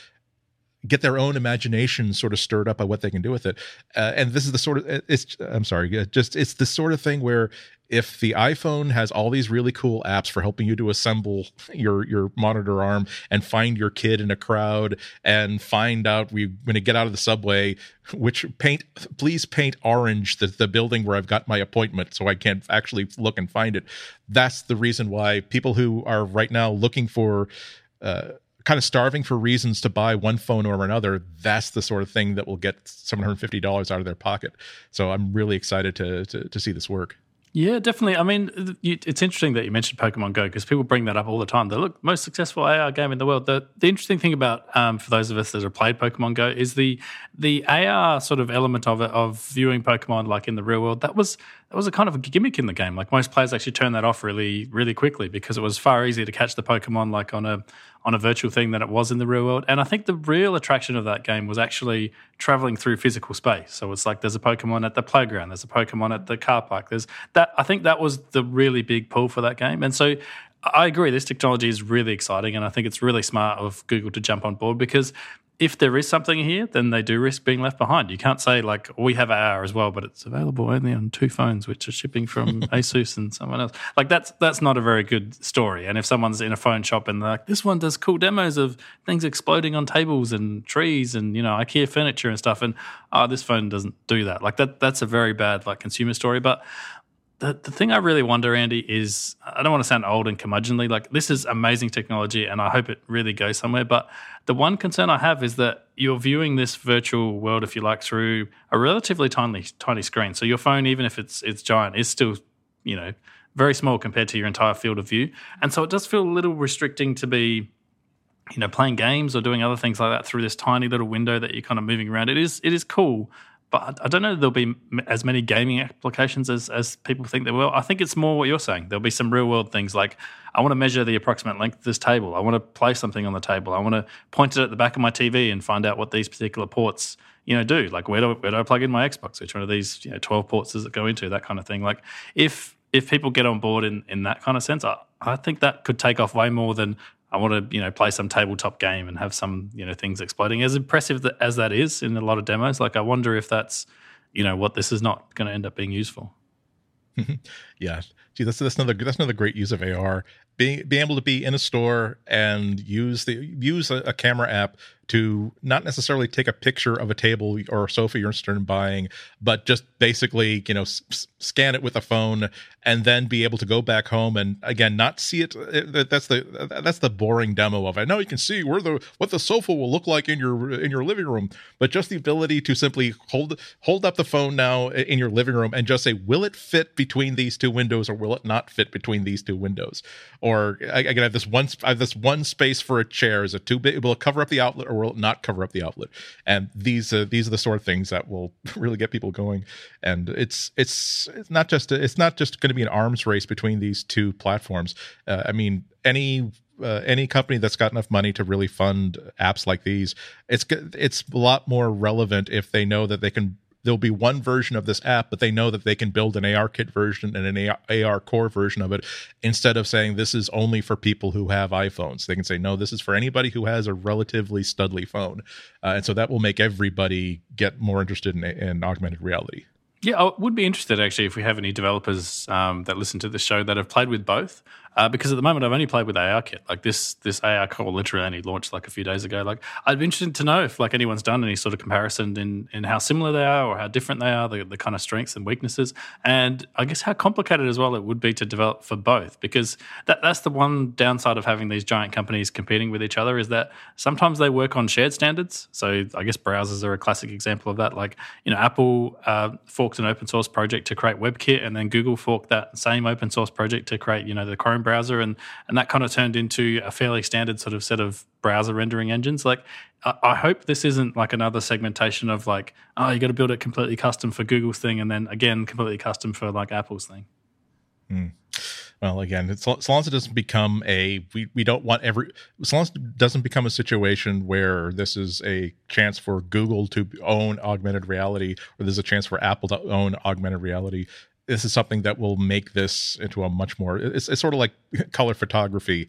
get their own imagination sort of stirred up by what they can do with it uh, and this is the sort of it's i'm sorry just it's the sort of thing where if the iphone has all these really cool apps for helping you to assemble your your monitor arm and find your kid in a crowd and find out we when you get out of the subway which paint please paint orange the, the building where i've got my appointment so i can't actually look and find it that's the reason why people who are right now looking for uh, kind of starving for reasons to buy one phone or another, that's the sort of thing that will get $750 out of their pocket. So I'm really excited to, to, to see this work. Yeah, definitely. I mean, it's interesting that you mentioned Pokemon Go because people bring that up all the time. The look most successful AR game in the world. The the interesting thing about um, for those of us that have played Pokemon Go is the the AR sort of element of it of viewing Pokemon like in the real world. That was that was a kind of a gimmick in the game. Like most players actually turned that off really really quickly because it was far easier to catch the Pokemon like on a on a virtual thing than it was in the real world. And I think the real attraction of that game was actually traveling through physical space. So it's like there's a Pokemon at the playground, there's a Pokemon at the car park. There's that. I think that was the really big pull for that game. And so I agree, this technology is really exciting, and I think it's really smart of Google to jump on board because if there is something here, then they do risk being left behind. You can't say like we have AR as well, but it's available only on two phones, which are shipping from Asus and someone else. Like that's that's not a very good story. And if someone's in a phone shop and they're like, this one does cool demos of things exploding on tables and trees and you know IKEA furniture and stuff, and oh, this phone doesn't do that. Like that that's a very bad like consumer story. But the, the thing I really wonder, Andy, is I don't want to sound old and curmudgeonly. Like this is amazing technology, and I hope it really goes somewhere. But the one concern I have is that you're viewing this virtual world, if you like, through a relatively tiny tiny screen. So your phone, even if it's it's giant, is still you know very small compared to your entire field of view. And so it does feel a little restricting to be you know playing games or doing other things like that through this tiny little window that you're kind of moving around. It is it is cool, but I don't know there'll be as many gaming applications as, as people think there will. I think it's more what you're saying. There'll be some real world things like I want to measure the approximate length of this table. I want to place something on the table. I want to point it at the back of my TV and find out what these particular ports you know do. Like where do, where do I plug in my Xbox? Which one of these you know 12 ports does it go into? That kind of thing. Like if if people get on board in, in that kind of sense, I, I think that could take off way more than I want to, you know, play some tabletop game and have some, you know, things exploding. As impressive as that is in a lot of demos, like I wonder if that's, you know, what this is not going to end up being useful. yeah, gee, that's that's another that's another great use of AR. Being being able to be in a store and use the use a, a camera app to not necessarily take a picture of a table or a sofa you're interested in buying, but just basically, you know, s- scan it with a phone and then be able to go back home and again not see it. Uh, that's the that's the boring demo of it. Now you can see where the what the sofa will look like in your in your living room, but just the ability to simply hold hold up the phone now in your living room and just say, will it fit between these two windows or will it not fit between these two windows? Or again, I have this one I have this one space for a chair. Is it too big? Will it cover up the outlet? or will it not cover up the outlet? And these uh, these are the sort of things that will really get people going. And it's it's it's not just a, it's not just going to be an arms race between these two platforms. Uh, I mean, any uh, any company that's got enough money to really fund apps like these, it's it's a lot more relevant if they know that they can there'll be one version of this app, but they know that they can build an ARKit version and an ARCore version of it instead of saying this is only for people who have iPhones. They can say, no, this is for anybody who has a relatively studly phone. Uh, and so that will make everybody get more interested in, in augmented reality. Yeah, I would be interested actually if we have any developers um, that listen to the show that have played with both. Uh, because at the moment I've only played with ARKit. Like this this ARCore literally only launched like a few days ago. Like I'd be interested to know if like anyone's done any sort of comparison in in how similar they are or how different they are, the, the kind of strengths and weaknesses, and I guess how complicated as well it would be to develop for both. Because that that's the one downside of having these giant companies competing with each other is that sometimes they work on shared standards. So I guess browsers are a classic example of that. Like you know Apple uh, forked an open source project to create WebKit, and then Google forked that same open source project to create you know the Chrome browser, and and that kind of turned into a fairly standard sort of set of browser rendering engines. Like, I, hope this isn't like another segmentation of like, oh, you got to build it completely custom for Google's thing, and then again completely custom for like Apple's thing. Hmm. Well, again, as long as it doesn't become a we, we don't want every as long as it doesn't become a situation where this is a chance for Google to own augmented reality or there's a chance for Apple to own augmented reality this is something that will make this into a much more it's, it's sort of like color photography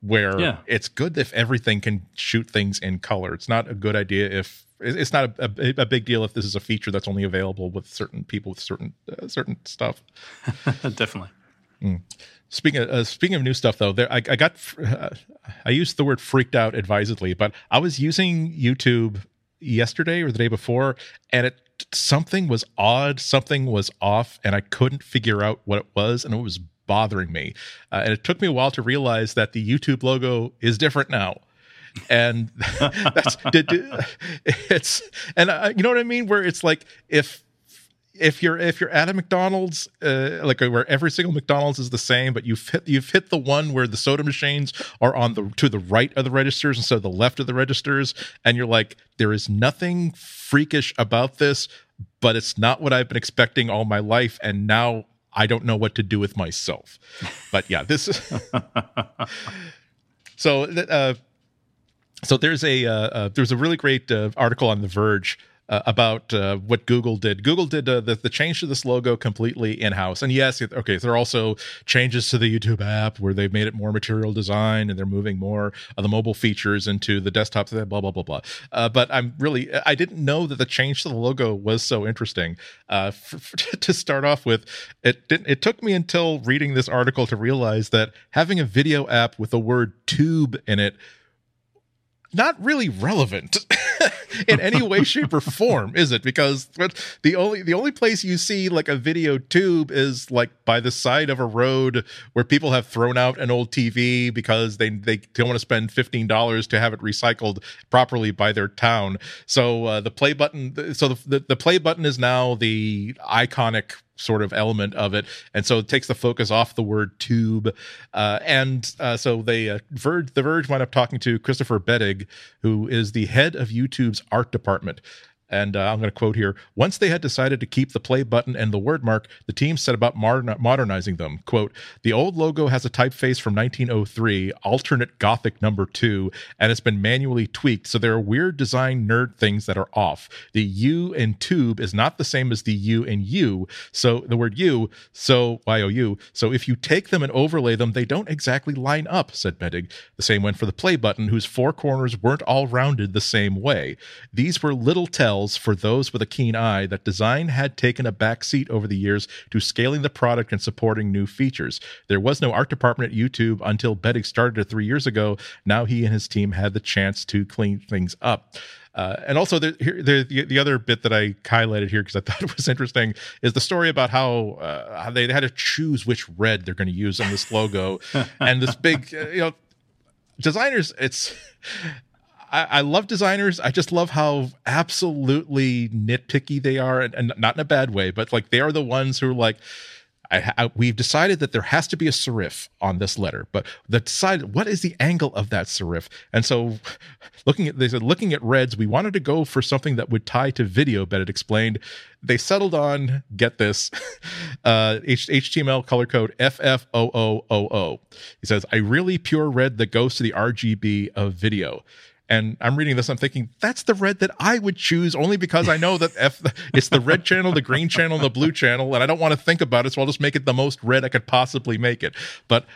where yeah. it's good if everything can shoot things in color it's not a good idea if it's not a, a, a big deal if this is a feature that's only available with certain people with certain uh, certain stuff definitely mm. Speaking of, uh, speaking of new stuff though, there I, I got uh, I used the word freaked out advisedly, but I was using YouTube yesterday or the day before, and it something was odd, something was off, and I couldn't figure out what it was, and it was bothering me. Uh, and it took me a while to realize that the YouTube logo is different now. And that's it's and you know what I mean, where it's like if if you're if you're at a McDonald's, uh, like where every single McDonald's is the same, but you've hit you've hit the one where the soda machines are on the to the right of the registers instead of the left of the registers, and you're like, there is nothing freakish about this, but it's not what I've been expecting all my life, and now I don't know what to do with myself. But yeah, this is so. Uh, so there's a uh, uh, there's a really great uh, article on The Verge uh, about uh, what Google did. Google did uh, the, the change to this logo completely in house. And yes, okay, there are also changes to the YouTube app where they've made it more material design and they're moving more of the mobile features into the desktop, blah, blah, blah, blah. Uh, but I'm really, I didn't know that the change to the logo was so interesting. Uh, for, for, to start off with, it, didn't, it took me until reading this article to realize that having a video app with the word tube in it not really relevant in any way shape or form is it? Because the only the only place you see like a video tube is like by the side of a road where people have thrown out an old tv because they they don't want to spend $15 to have it recycled properly by their town. So uh, the play button so the, the, the play button is now the iconic sort of element of it, and so it takes the focus off the word tube. Uh, and uh, so they uh, Verge, the Verge wound up talking to Christopher Bettig, who is the head of YouTube's art department. And uh, I'm going to quote here Once they had decided to keep the play button and the word mark, the team set about modern- modernizing them. Quote The old logo has a typeface from 1903, alternate Gothic number two, and it's been manually tweaked. So there are weird design nerd things that are off. The U in tube is not the same as the U in U. So the word U, so Y O U. So if you take them and overlay them, they don't exactly line up, said Bettig. The same went for the play button, whose four corners weren't all rounded the same way. These were little tells tells for those with a keen eye that design had taken a back seat over the years to scaling the product and supporting new features. There was no art department at YouTube until Bettig started it three years ago. Now he and his team had the chance to clean things up. Uh, and also, the, here, the, the other bit that I highlighted here because I thought it was interesting is the story about how, uh, how they had to choose which red they're going to use on this logo, and this big, uh, you know, designers. It's I, I, love designers. I just love how absolutely nitpicky they are, and, and, not in a bad way, but like they are the ones who are like, I, I, we've decided that there has to be a serif on this letter, but the decide what is the angle of that serif? And so, looking at they said looking at reds, we wanted to go for something that would tie to video. Bettig explained. They settled on get this uh, HTML color code FF0000. He says, "I really pure red that goes to the RGB of video." And I'm reading this, I'm thinking that's the red that I would choose only because I know that F, it's the red channel, the green channel, the blue channel, and I don't want to think about it, so I'll just make it the most red I could possibly make it. But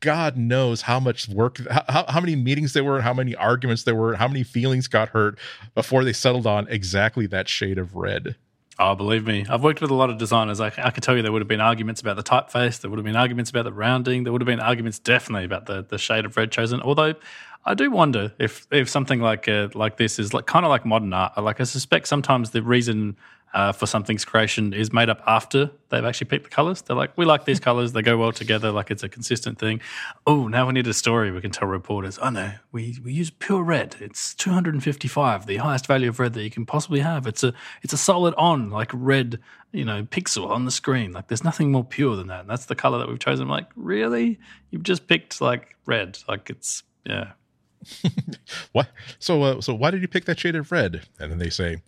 God knows how much work, how, how many meetings there were, how many arguments there were, how many feelings got hurt before they settled on exactly that shade of red. Oh, believe me, I've worked with a lot of designers. I, I can tell you there would have been arguments about the typeface. There would have been arguments about the rounding. There would have been arguments definitely about the, the shade of red chosen. Although I do wonder if if something like uh, like this is like kind of like modern art. Like I suspect sometimes the reason uh, for something's creation is made up after they've actually picked the colors. They're like, we like these colors; they go well together. Like it's a consistent thing. Oh, now we need a story. We can tell reporters. Oh no, we we use pure red. It's 255, the highest value of red that you can possibly have. It's a it's a solid on like red, you know, pixel on the screen. Like there's nothing more pure than that. And that's the color that we've chosen. I'm like, really? You've just picked like red? Like it's yeah. What? So uh, so why did you pick that shade of red? And then they say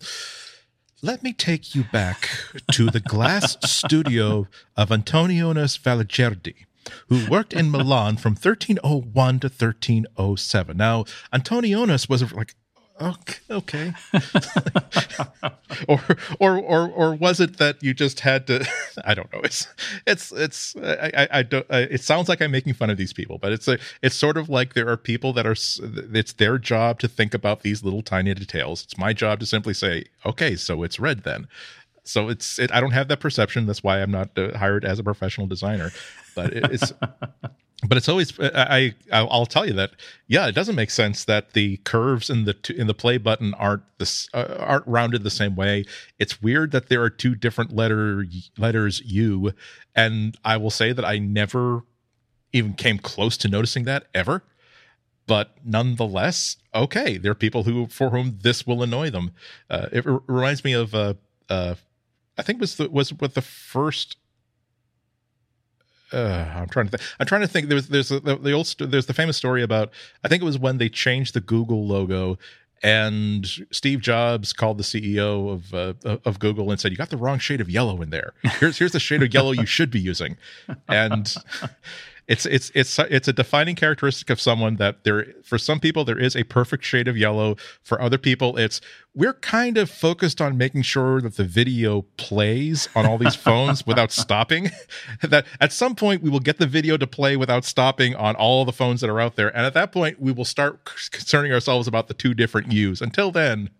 let me take you back to the glass studio of Antonionis Valigerdi, who worked in Milan from 1301 to 1307. Now, Antonionis was like okay, or or or or was it that you just had to? I don't know. It's it's it's I, I don't. it sounds like I'm making fun of these people, but it's a it's sort of like there are people that are. It's their job to think about these little tiny details. It's my job to simply say, okay, so it's red then. So it's it, I don't have that perception. That's why I'm not uh, hired as a professional designer. But it's but it's always I, I I'll tell you that yeah it doesn't make sense that the curves in the in the play button aren't this uh, aren't rounded the same way. It's weird that there are two different letter letters U, and I will say that I never even came close to noticing that ever. But nonetheless, okay, there are people who for whom this will annoy them. Uh, it r- reminds me of uh, uh, I think was the was with the first uh, I'm trying to think. I'm trying to think. There's there's the, the old there's the famous story about I think it was when they changed the Google logo and Steve Jobs called the CEO of uh, of Google and said, "You got the wrong shade of yellow in there. Here's here's the shade of yellow you should be using." And it's it's it's it's a defining characteristic of someone that there for some people there is a perfect shade of yellow. For other people it's we're kind of focused on making sure that the video plays on all these phones without stopping. That at some point we will get the video to play without stopping on all the phones that are out there. And at that point we will start concerning ourselves about the two different U's until then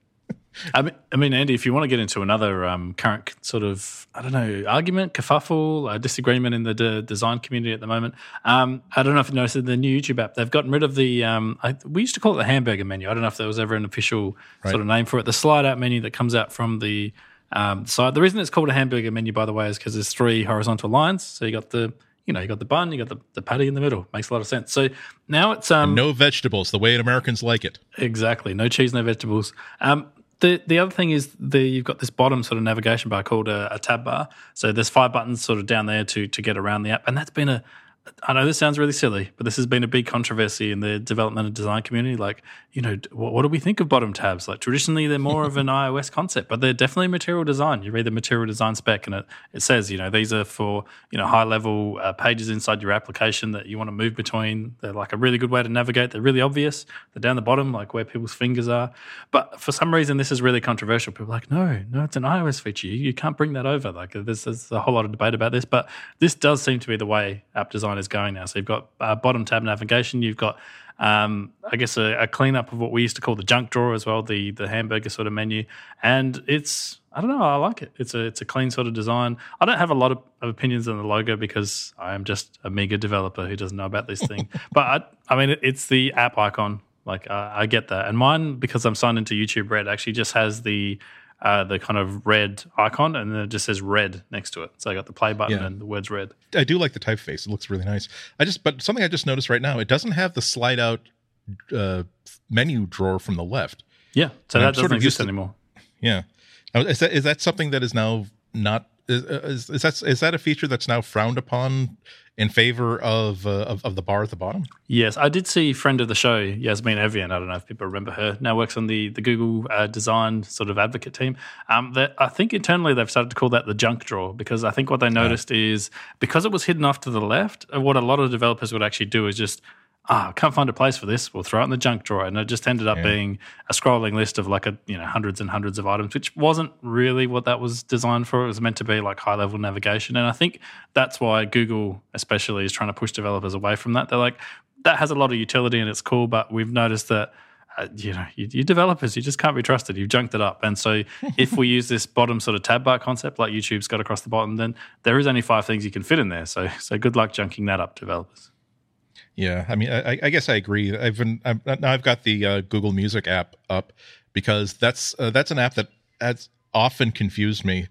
I mean, I mean, Andy, if you want to get into another um, current sort of, I don't know, argument, kerfuffle, disagreement in the de- design community at the moment, um, I don't know if you noticed the new YouTube app, they've gotten rid of the, um, I, we used to call it the hamburger menu. I don't know if there was ever an official right. sort of name for it. The slide out menu that comes out from the um, side. The reason it's called a hamburger menu, by the way, is because there's three horizontal lines. So you got the, you know, you got the bun, you got the, the patty in the middle. Makes a lot of sense. So now it's um, no vegetables, the way Americans like it. Exactly, no cheese, no vegetables. Um, the the other thing is the you've got this bottom sort of navigation bar called a, a, tab bar. So there's five buttons sort of down there to to get around the app, and that's been a I know this sounds really silly, but this has been a big controversy in the development and design community. Like, you know, what, what do we think of bottom tabs? Like, traditionally, they're more of an iOS concept, but they're definitely material design. You read the material design spec, and it, it says, you know, these are for, you know, high level uh, pages inside your application that you want to move between. They're like a really good way to navigate. They're really obvious. They're down the bottom, like where people's fingers are. But for some reason, this is really controversial. People are like, no, no, it's an iOS feature. You, you can't bring that over. Like, there's, there's a whole lot of debate about this, but this does seem to be the way app design is going now. So you've got uh, bottom tab navigation. You've got, um, I guess, a, a cleanup of what we used to call the junk drawer as well, the the hamburger sort of menu. And it's, I don't know, I like it. It's a it's a clean sort of design. I don't have a lot of, of opinions on the logo because I am just a mega developer who doesn't know about this thing. but I, I mean, it, it's the app icon. Like I, I get that, and mine because I'm signed into YouTube Red actually just has the uh, the kind of red icon, and then it just says red next to it. So I got the play button yeah. and the words red. I do like the typeface; it looks really nice. I just, but something I just noticed right now, it doesn't have the slide out uh, menu drawer from the left. Yeah, so and that I'm doesn't exist to, anymore. Yeah, is that is that something that is now not is, is, is that is that a feature that's now frowned upon in favor of, uh, of, of the bar at the bottom? Yes, I did see friend of the show Yasmine Evjen. I don't know if people remember her. Now works on the the Google uh, design sort of advocate team. Um, that I think internally they've started to call that the junk drawer because I think what they noticed yeah. is because it was hidden off to the left. What a lot of developers would actually do is just ah, oh, can't find a place for this. We'll throw it in the junk drawer. And it just ended up yeah. being a scrolling list of like a, you know, hundreds and hundreds of items, which wasn't really what that was designed for. It was meant to be like high level navigation. And I think that's why Google, especially, is trying to push developers away from that. They're like, that has a lot of utility and it's cool, but we've noticed that uh, you know, you, you, developers, you just can't be trusted. You've junked it up. And so, if we use this bottom sort of tab bar concept, like YouTube's got across the bottom, then there is only five things you can fit in there. So, so good luck junking that up, developers. Yeah, I mean, I, I guess I agree. I've been i now I've got the uh, Google Music app up because that's uh, that's an app that has often confused me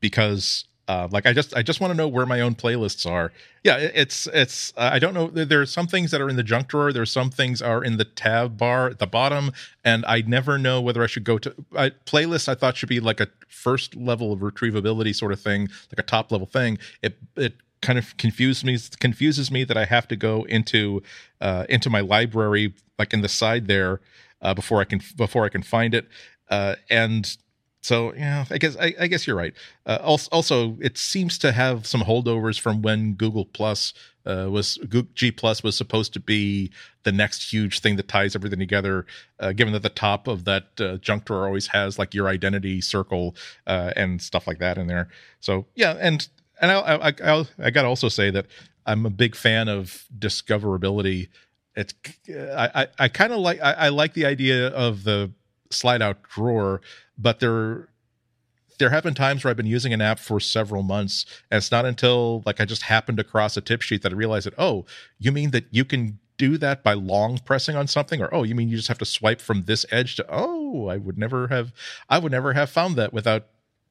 because uh, like I just I just want to know where my own playlists are. Yeah, it's it's uh, I don't know. There are some things that are in the junk drawer. There's some things are in the tab bar at the bottom, and I never know whether I should go to I, playlists. I thought should be like a first level of retrievability sort of thing, like a top level thing. It it kind of confuses me confuses me that I have to go into uh, into my library like in the side there uh, before I can before I can find it. Uh, and so yeah, I guess I, I guess you're right. Uh, also, also, it seems to have some holdovers from when Google Plus uh, was G Plus was supposed to be the next huge thing that ties everything together. Uh, given that the top of that uh, junk drawer always has like your identity circle uh, and stuff like that in there. So yeah, and and I I, I, I got to also say that I'm a big fan of discoverability. It's uh, I I, I kind of like I, I like the idea of the slide out drawer but there there have been times where I've been using an app for several months, and it's not until like I just happened across a tip sheet that I realized that oh, you mean that you can do that by long pressing on something, or oh, you mean you just have to swipe from this edge to oh, I would never have I would never have found that without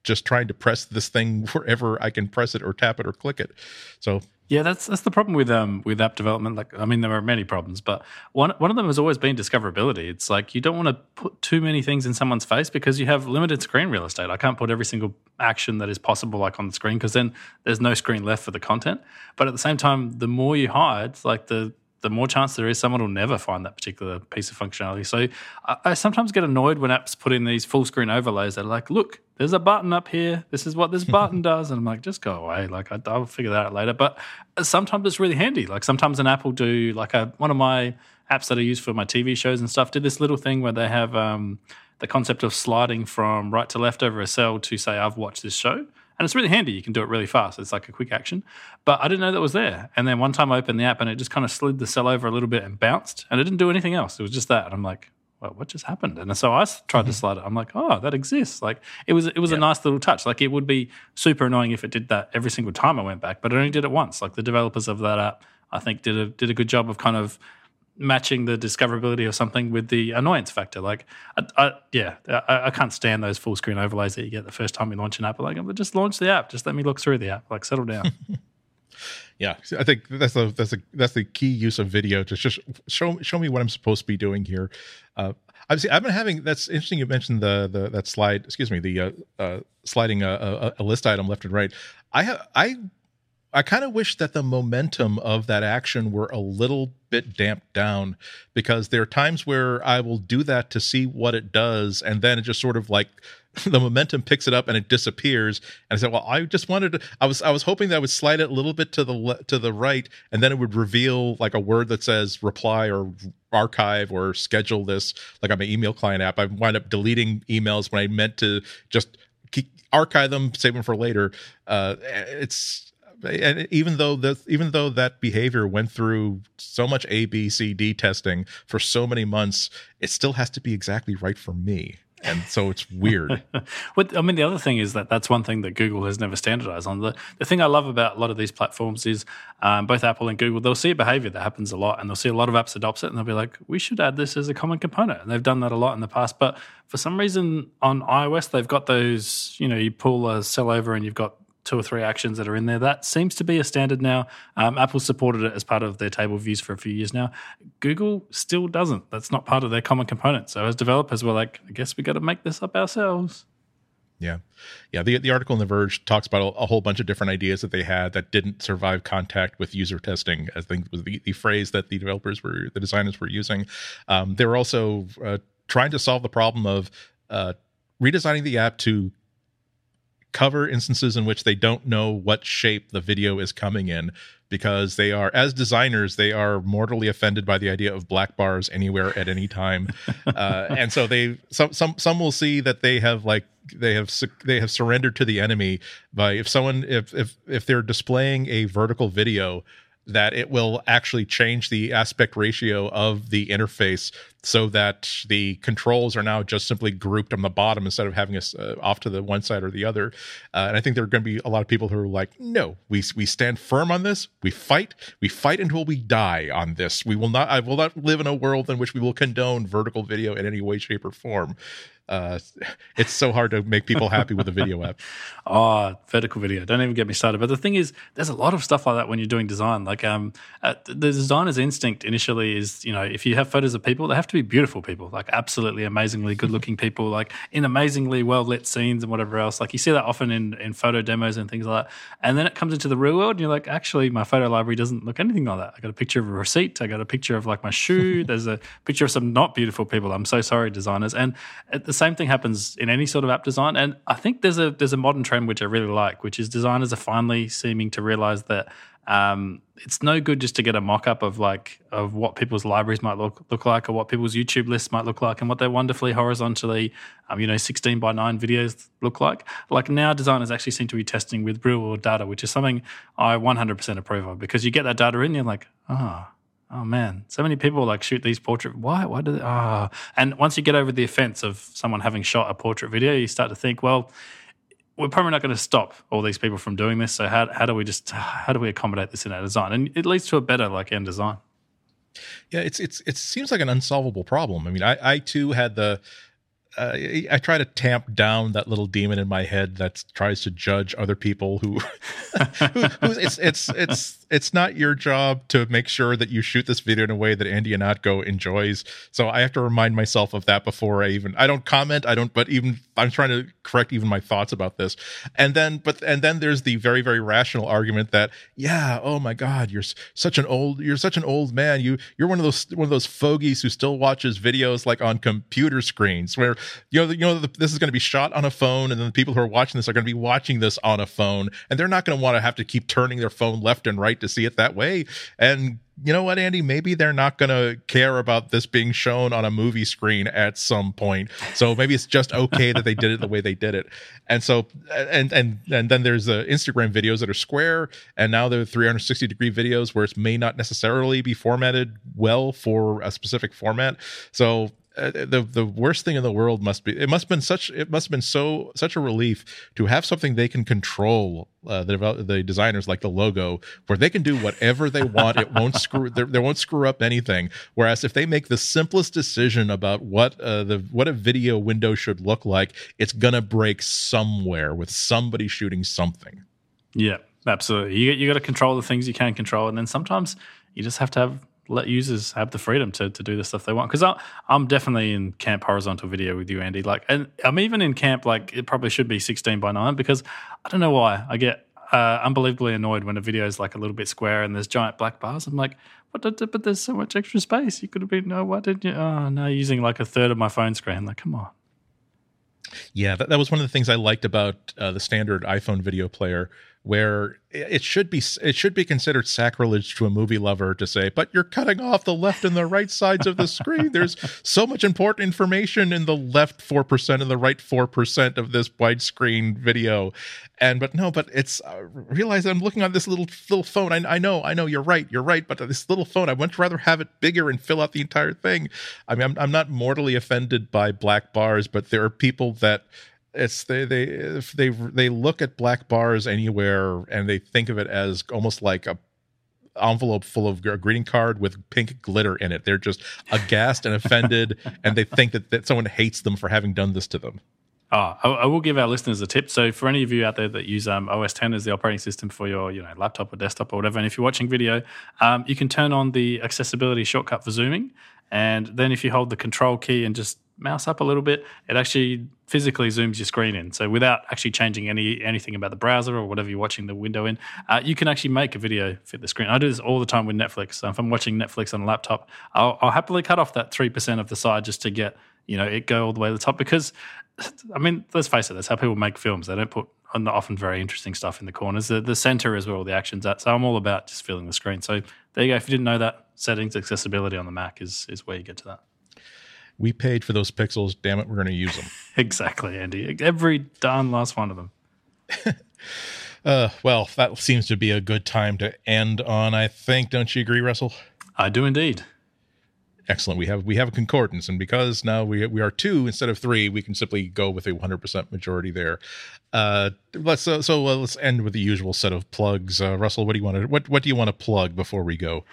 just trying to press this thing wherever I can press it or tap it or click it. So yeah, that's that's the problem with um with app development. Like, I mean, there are many problems, but one one of them has always been discoverability. It's like you don't want to put too many things in someone's face because you have limited screen real estate. I can't put every single action that is possible like on the screen because then there's no screen left for the content. But at the same time, the more you hide, like the the more chance there is someone will never find that particular piece of functionality. So I, I, sometimes get annoyed when apps put in these full screen overlays that are like, look, there's a button up here. This is what this button does. And I'm like, just go away. Like I, will figure that out later. But sometimes it's really handy. Like sometimes an app will do like a, one of my apps that I use for my TV shows and stuff did this little thing where they have um, the concept of sliding from right to left over a cell to say, I've watched this show and it's really handy. You can do it really fast. It's like a quick action. But I didn't know that was there. And then one time I opened the app and it just kind of slid the cell over a little bit and bounced, and it didn't do anything else. It was just that. And I'm like, well, what just happened? And so I tried mm-hmm. to slide it. I'm like, oh, that exists. Like it was, it was yeah. a nice little touch. Like it would be super annoying if it did that every single time I went back, but it only did it once. Like the developers of that app, I think did a did a good job of kind of matching the discoverability of something with the annoyance factor. Like, I, I, yeah, I, I, can't stand those full screen overlays that you get the first time you launch an app. Like, just launch the app. Just let me look through the app. Like, settle down. yeah, I think that's the that's the that's the key use of video to just show show me what I'm supposed to be doing here. Uh, I've I've been having. That's interesting. You mentioned the the that slide. Excuse me. The uh, uh, sliding a, a, a list item left and right. I have I I kind of wish that the momentum of that action were a little bit damped down because there are times where I will do that to see what it does, and then it just sort of like the momentum picks it up and it disappears. And I said, "Well, I just wanted to. I was I was hoping that I would slide it a little bit to the le- to the right, and then it would reveal like a word that says reply or archive or schedule this, like on my email client app. I wind up deleting emails when I meant to just." archive them, save them for later. Uh, it's and even though that even though that behavior went through so much A, B, C, D testing for so many months, it still has to be exactly right for me. And so it's weird. I mean, the other thing is that that's one thing that Google has never standardized on. The, the thing I love about a lot of these platforms is um, both Apple and Google, they'll see a behavior that happens a lot and they'll see a lot of apps adopt it and they'll be like, we should add this as a common component. And they've done that a lot in the past. But for some reason on iOS, they've got those, you know, you pull a cell over and you've got two or three actions that are in there. That seems to be a standard now. Um, Apple supported it as part of their table views for a few years now. Google still doesn't. That's not part of their common component. So as developers, we're like, I guess we got to make this up ourselves. Yeah, yeah. The the article in The Verge talks about a, a, whole bunch of different ideas that they had that didn't survive contact with user testing. I think was the, the phrase that the developers were, the designers were using. Um, they were also uh, trying to solve the problem of uh, redesigning the app to cover instances in which they don't know what shape the video is coming in because they are as designers they are mortally offended by the idea of black bars anywhere at any time. Uh, and so they some some some will see that they have like they have they have surrendered to the enemy by if someone if if if they're displaying a vertical video that it will actually change the aspect ratio of the interface so that the controls are now just simply grouped on the bottom instead of having us uh, off to the one side or the other. Uh, and I think there are going to be a lot of people who are like, no, we we stand firm on this. We fight. We fight until we die on this. We will not. I will not live in a world in which we will condone vertical video in any way, shape, or form uh, it's so hard to make people happy with a video app. oh, vertical video. Don't even get me started. But the thing is, there's a lot of stuff like that when you're doing design. Like um, uh, the designer's instinct initially is, you know, if you have photos of people, they have to be beautiful people, like absolutely amazingly good looking people, like in amazingly well lit scenes and whatever else. Like you see that often in, in photo demos and things like that. And then it comes into the real world and you're like, actually, my photo library doesn't look anything like that. I got a picture of a receipt. I got a picture of like my shoe. there's a picture of some not beautiful people. I'm so sorry, designers. And at the same thing happens in any sort of app design. And I think there's a there's a modern trend which I really like, which is designers are finally seeming to realize that um, it's no good just to get a mock up of like of what people's libraries might look look like or what people's YouTube lists might look like and what their wonderfully horizontally um, you know 16 by 9 videos look like. Like now designers actually seem to be testing with real world data, which is something I 100% approve of because you get that data in you're like, ah, oh, oh man, so many people like shoot these portrait. Why? Why do they? Ah, oh. and once you get over the offense of someone having shot a portrait video, you start to think, well, we're probably not going to stop all these people from doing this. So how how do we just how do we accommodate this in our design? And it leads to a better like end design. Yeah, it's it's it seems like an unsolvable problem. I mean, I I too had the uh, I try to tamp down that little demon in my head that tries to judge other people who, who, it's it's it's it's not your job to make sure that you shoot this video in a way that Andy Ihnatko enjoys. So I have to remind myself of that before I even I don't comment. I don't, but even I'm trying to correct even my thoughts about this. And then, but and then there's the very very rational argument that yeah, oh my God, you're such an old you're such an old man. You you're one of those one of those fogies who still watches videos like on computer screens where you know you know this is going to be shot on a phone, and then the people who are watching this are going to be watching this on a phone, and they're not going to want to have to keep turning their phone left and right to see it that way. And you know what, Andy? Maybe they're not going to care about this being shown on a movie screen at some point. So maybe it's just okay that they did it the way they did it. And so, and and and then there's the Instagram videos that are square, and now there are 360 degree videos where it may not necessarily be formatted well for a specific format. So uh, the the worst thing in the world must be it must have been such it must have been so such a relief to have something they can control uh, the the designers like the logo where they can do whatever they want. It won't screw they won't screw up anything. Whereas if they make the simplest decision about what uh, the what a video window should look like it's gonna break somewhere with somebody shooting something. Yeah absolutely. You you got to control the things you can control and then sometimes you just have to have let users have the freedom to, to do the stuff they want. Because I'm definitely in camp horizontal video with you, Andy. Like, and I'm even in camp like it probably should be 16 by 9 because I don't know why I get uh, unbelievably annoyed when a video is like a little bit square and there's giant black bars. I'm like, what? But there's so much extra space. You could have been. No, why did you? Oh, no, using like a third of my phone screen. Like, come on. Yeah, that, that was one of the things I liked about uh, the standard iPhone video player where it should be it should be considered sacrilege to a movie lover to say but you're cutting off the left and the right sides of the screen. There's so much important information in the left 4% and the right 4% of this widescreen video. And but no but it's uh, realize i'm looking on this little little phone. I, I know i know you're right you're right but this little phone i much rather have it bigger and fill out the entire thing. I mean i'm, I'm not mortally offended by black bars but there are people that it's they they if they they look at black bars anywhere and they think of it as almost like a envelope full of a greeting card with pink glitter in it. They're just aghast and offended, and they think that, that someone hates them for having done this to them. Oh, I, I, will give our listeners a tip. So, for any of you out there that use um, OS 10 as the operating system for your, you know, laptop or desktop or whatever, and if you're watching video, um, you can turn on the accessibility shortcut for zooming, and then if you hold the Control key and just mouse up a little bit, it actually physically zooms your screen in. So without actually changing any anything about the browser or whatever you're watching the window in, uh, you can actually make a video fit the screen. I do this all the time with Netflix. So if I'm watching Netflix on a laptop, I'll, I'll happily cut off that three percent of the side just to get you know it go all the way to the top because I mean let's face it, that's how people make films. They don't put often very interesting stuff in the corners. The, the center is where all the action's at. So I'm all about just filling the screen. So there you go. If you didn't know that, settings accessibility on the Mac is is where you get to that we paid for those pixels. Damn it, we're going to use them. exactly, Andy. Every darn last one of them. uh, well, that seems to be a good time to end on. I think. Don't you agree, Russell? I do indeed. Excellent. We have we have a concordance, and because now we we are two instead of three, we can simply go with a 100% majority there. Uh, let's so, so uh, let's end with the usual set of plugs. Uh, Russell, what do you want to what what do you want to plug before we go?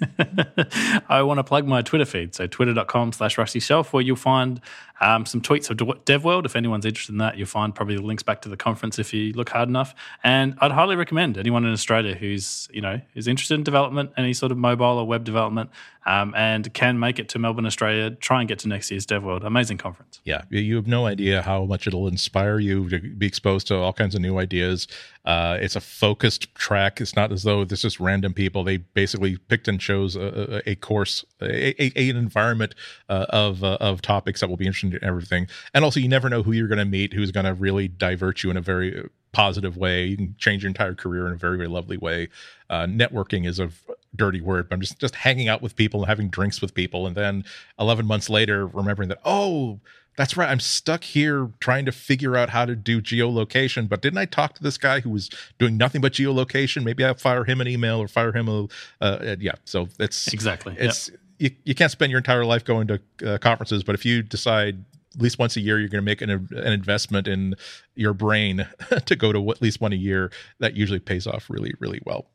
I want to plug my Twitter feed. So twitter.com slash rustyshelf, where you'll find um, some tweets of DevWorld. If anyone's interested in that, you'll find probably the links back to the conference if you look hard enough. And I'd highly recommend anyone in Australia who's, you know, is interested in development, any sort of mobile or web development, um, and can make it to Melbourne, Australia, try and get to next year's DevWorld. Amazing conference. Yeah, you have no idea how much it'll inspire you to be exposed to all kinds of new ideas. Uh, it's a focused track. It's not as though this is random people. They basically picked and chose a, a course, a, a, an environment uh, of uh, of topics that will be interesting everything. And also, you never know who you're going to meet, who's going to really divert you in a very positive way. You can change your entire career in a very, very lovely way. Uh, networking is a dirty word, but I'm just just hanging out with people and having drinks with people, and then 11 months later, remembering that oh, that's right, I'm stuck here trying to figure out how to do geolocation. But didn't I talk to this guy who was doing nothing but geolocation? Maybe I'll fire him an email or fire him a uh, yeah. So it's exactly it's. Yep. You, you can't spend your entire life going to uh, conferences, but if you decide at least once a year you're going to make an, an investment in your brain to go to at least one a year that usually pays off really really well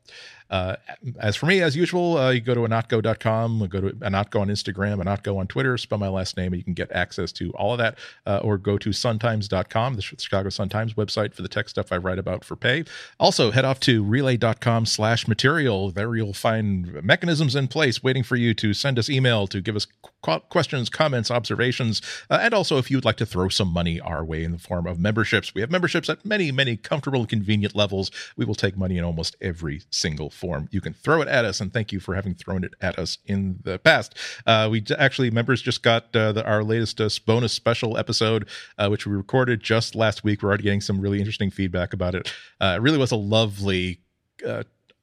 uh, as for me, as usual, uh, you go to ihnatko.com, go to ihnatko on Instagram, ihnatko on Twitter, spell my last name, and you can get access to all of that. Uh, or go to suntimes.com, the Chicago Sun-Times website for the tech stuff I write about for pay. Also, head off to relay.com slash material. There you'll find mechanisms in place waiting for you to send us email, to give us questions, comments, observations, uh, and also if you'd like to throw some money our way in the form of memberships. We have memberships at many, many comfortable and convenient levels. We will take money in almost every single form. You can throw it at us, and thank you for having thrown it at us in the past. Uh, we actually members just got uh, the, our latest uh, bonus special episode, uh, which we recorded just last week. We're already getting some really interesting feedback about it. Uh, it really was a lovely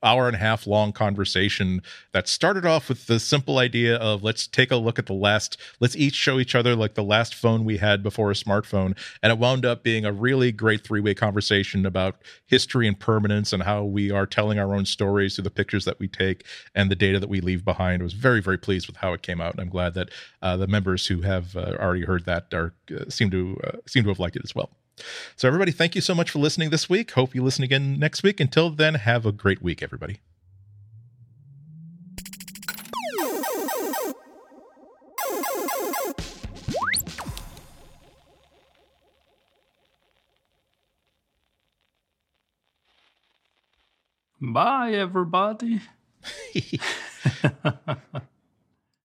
hour and a half long conversation that started off with the simple idea of let's take a look at the last let's each show each other like the last phone we had before a smartphone. And it wound up being a really great three-way conversation about history and permanence and how we are telling our own stories through the pictures that we take and the data that we leave behind. I was very very pleased with how it came out and i'm glad that uh, the members who have uh, already heard that are uh, seem to uh, seem to have liked it as well so, everybody, thank you so much for listening this week. Hope you listen again next week. Until then, have a great week, everybody. Bye, everybody.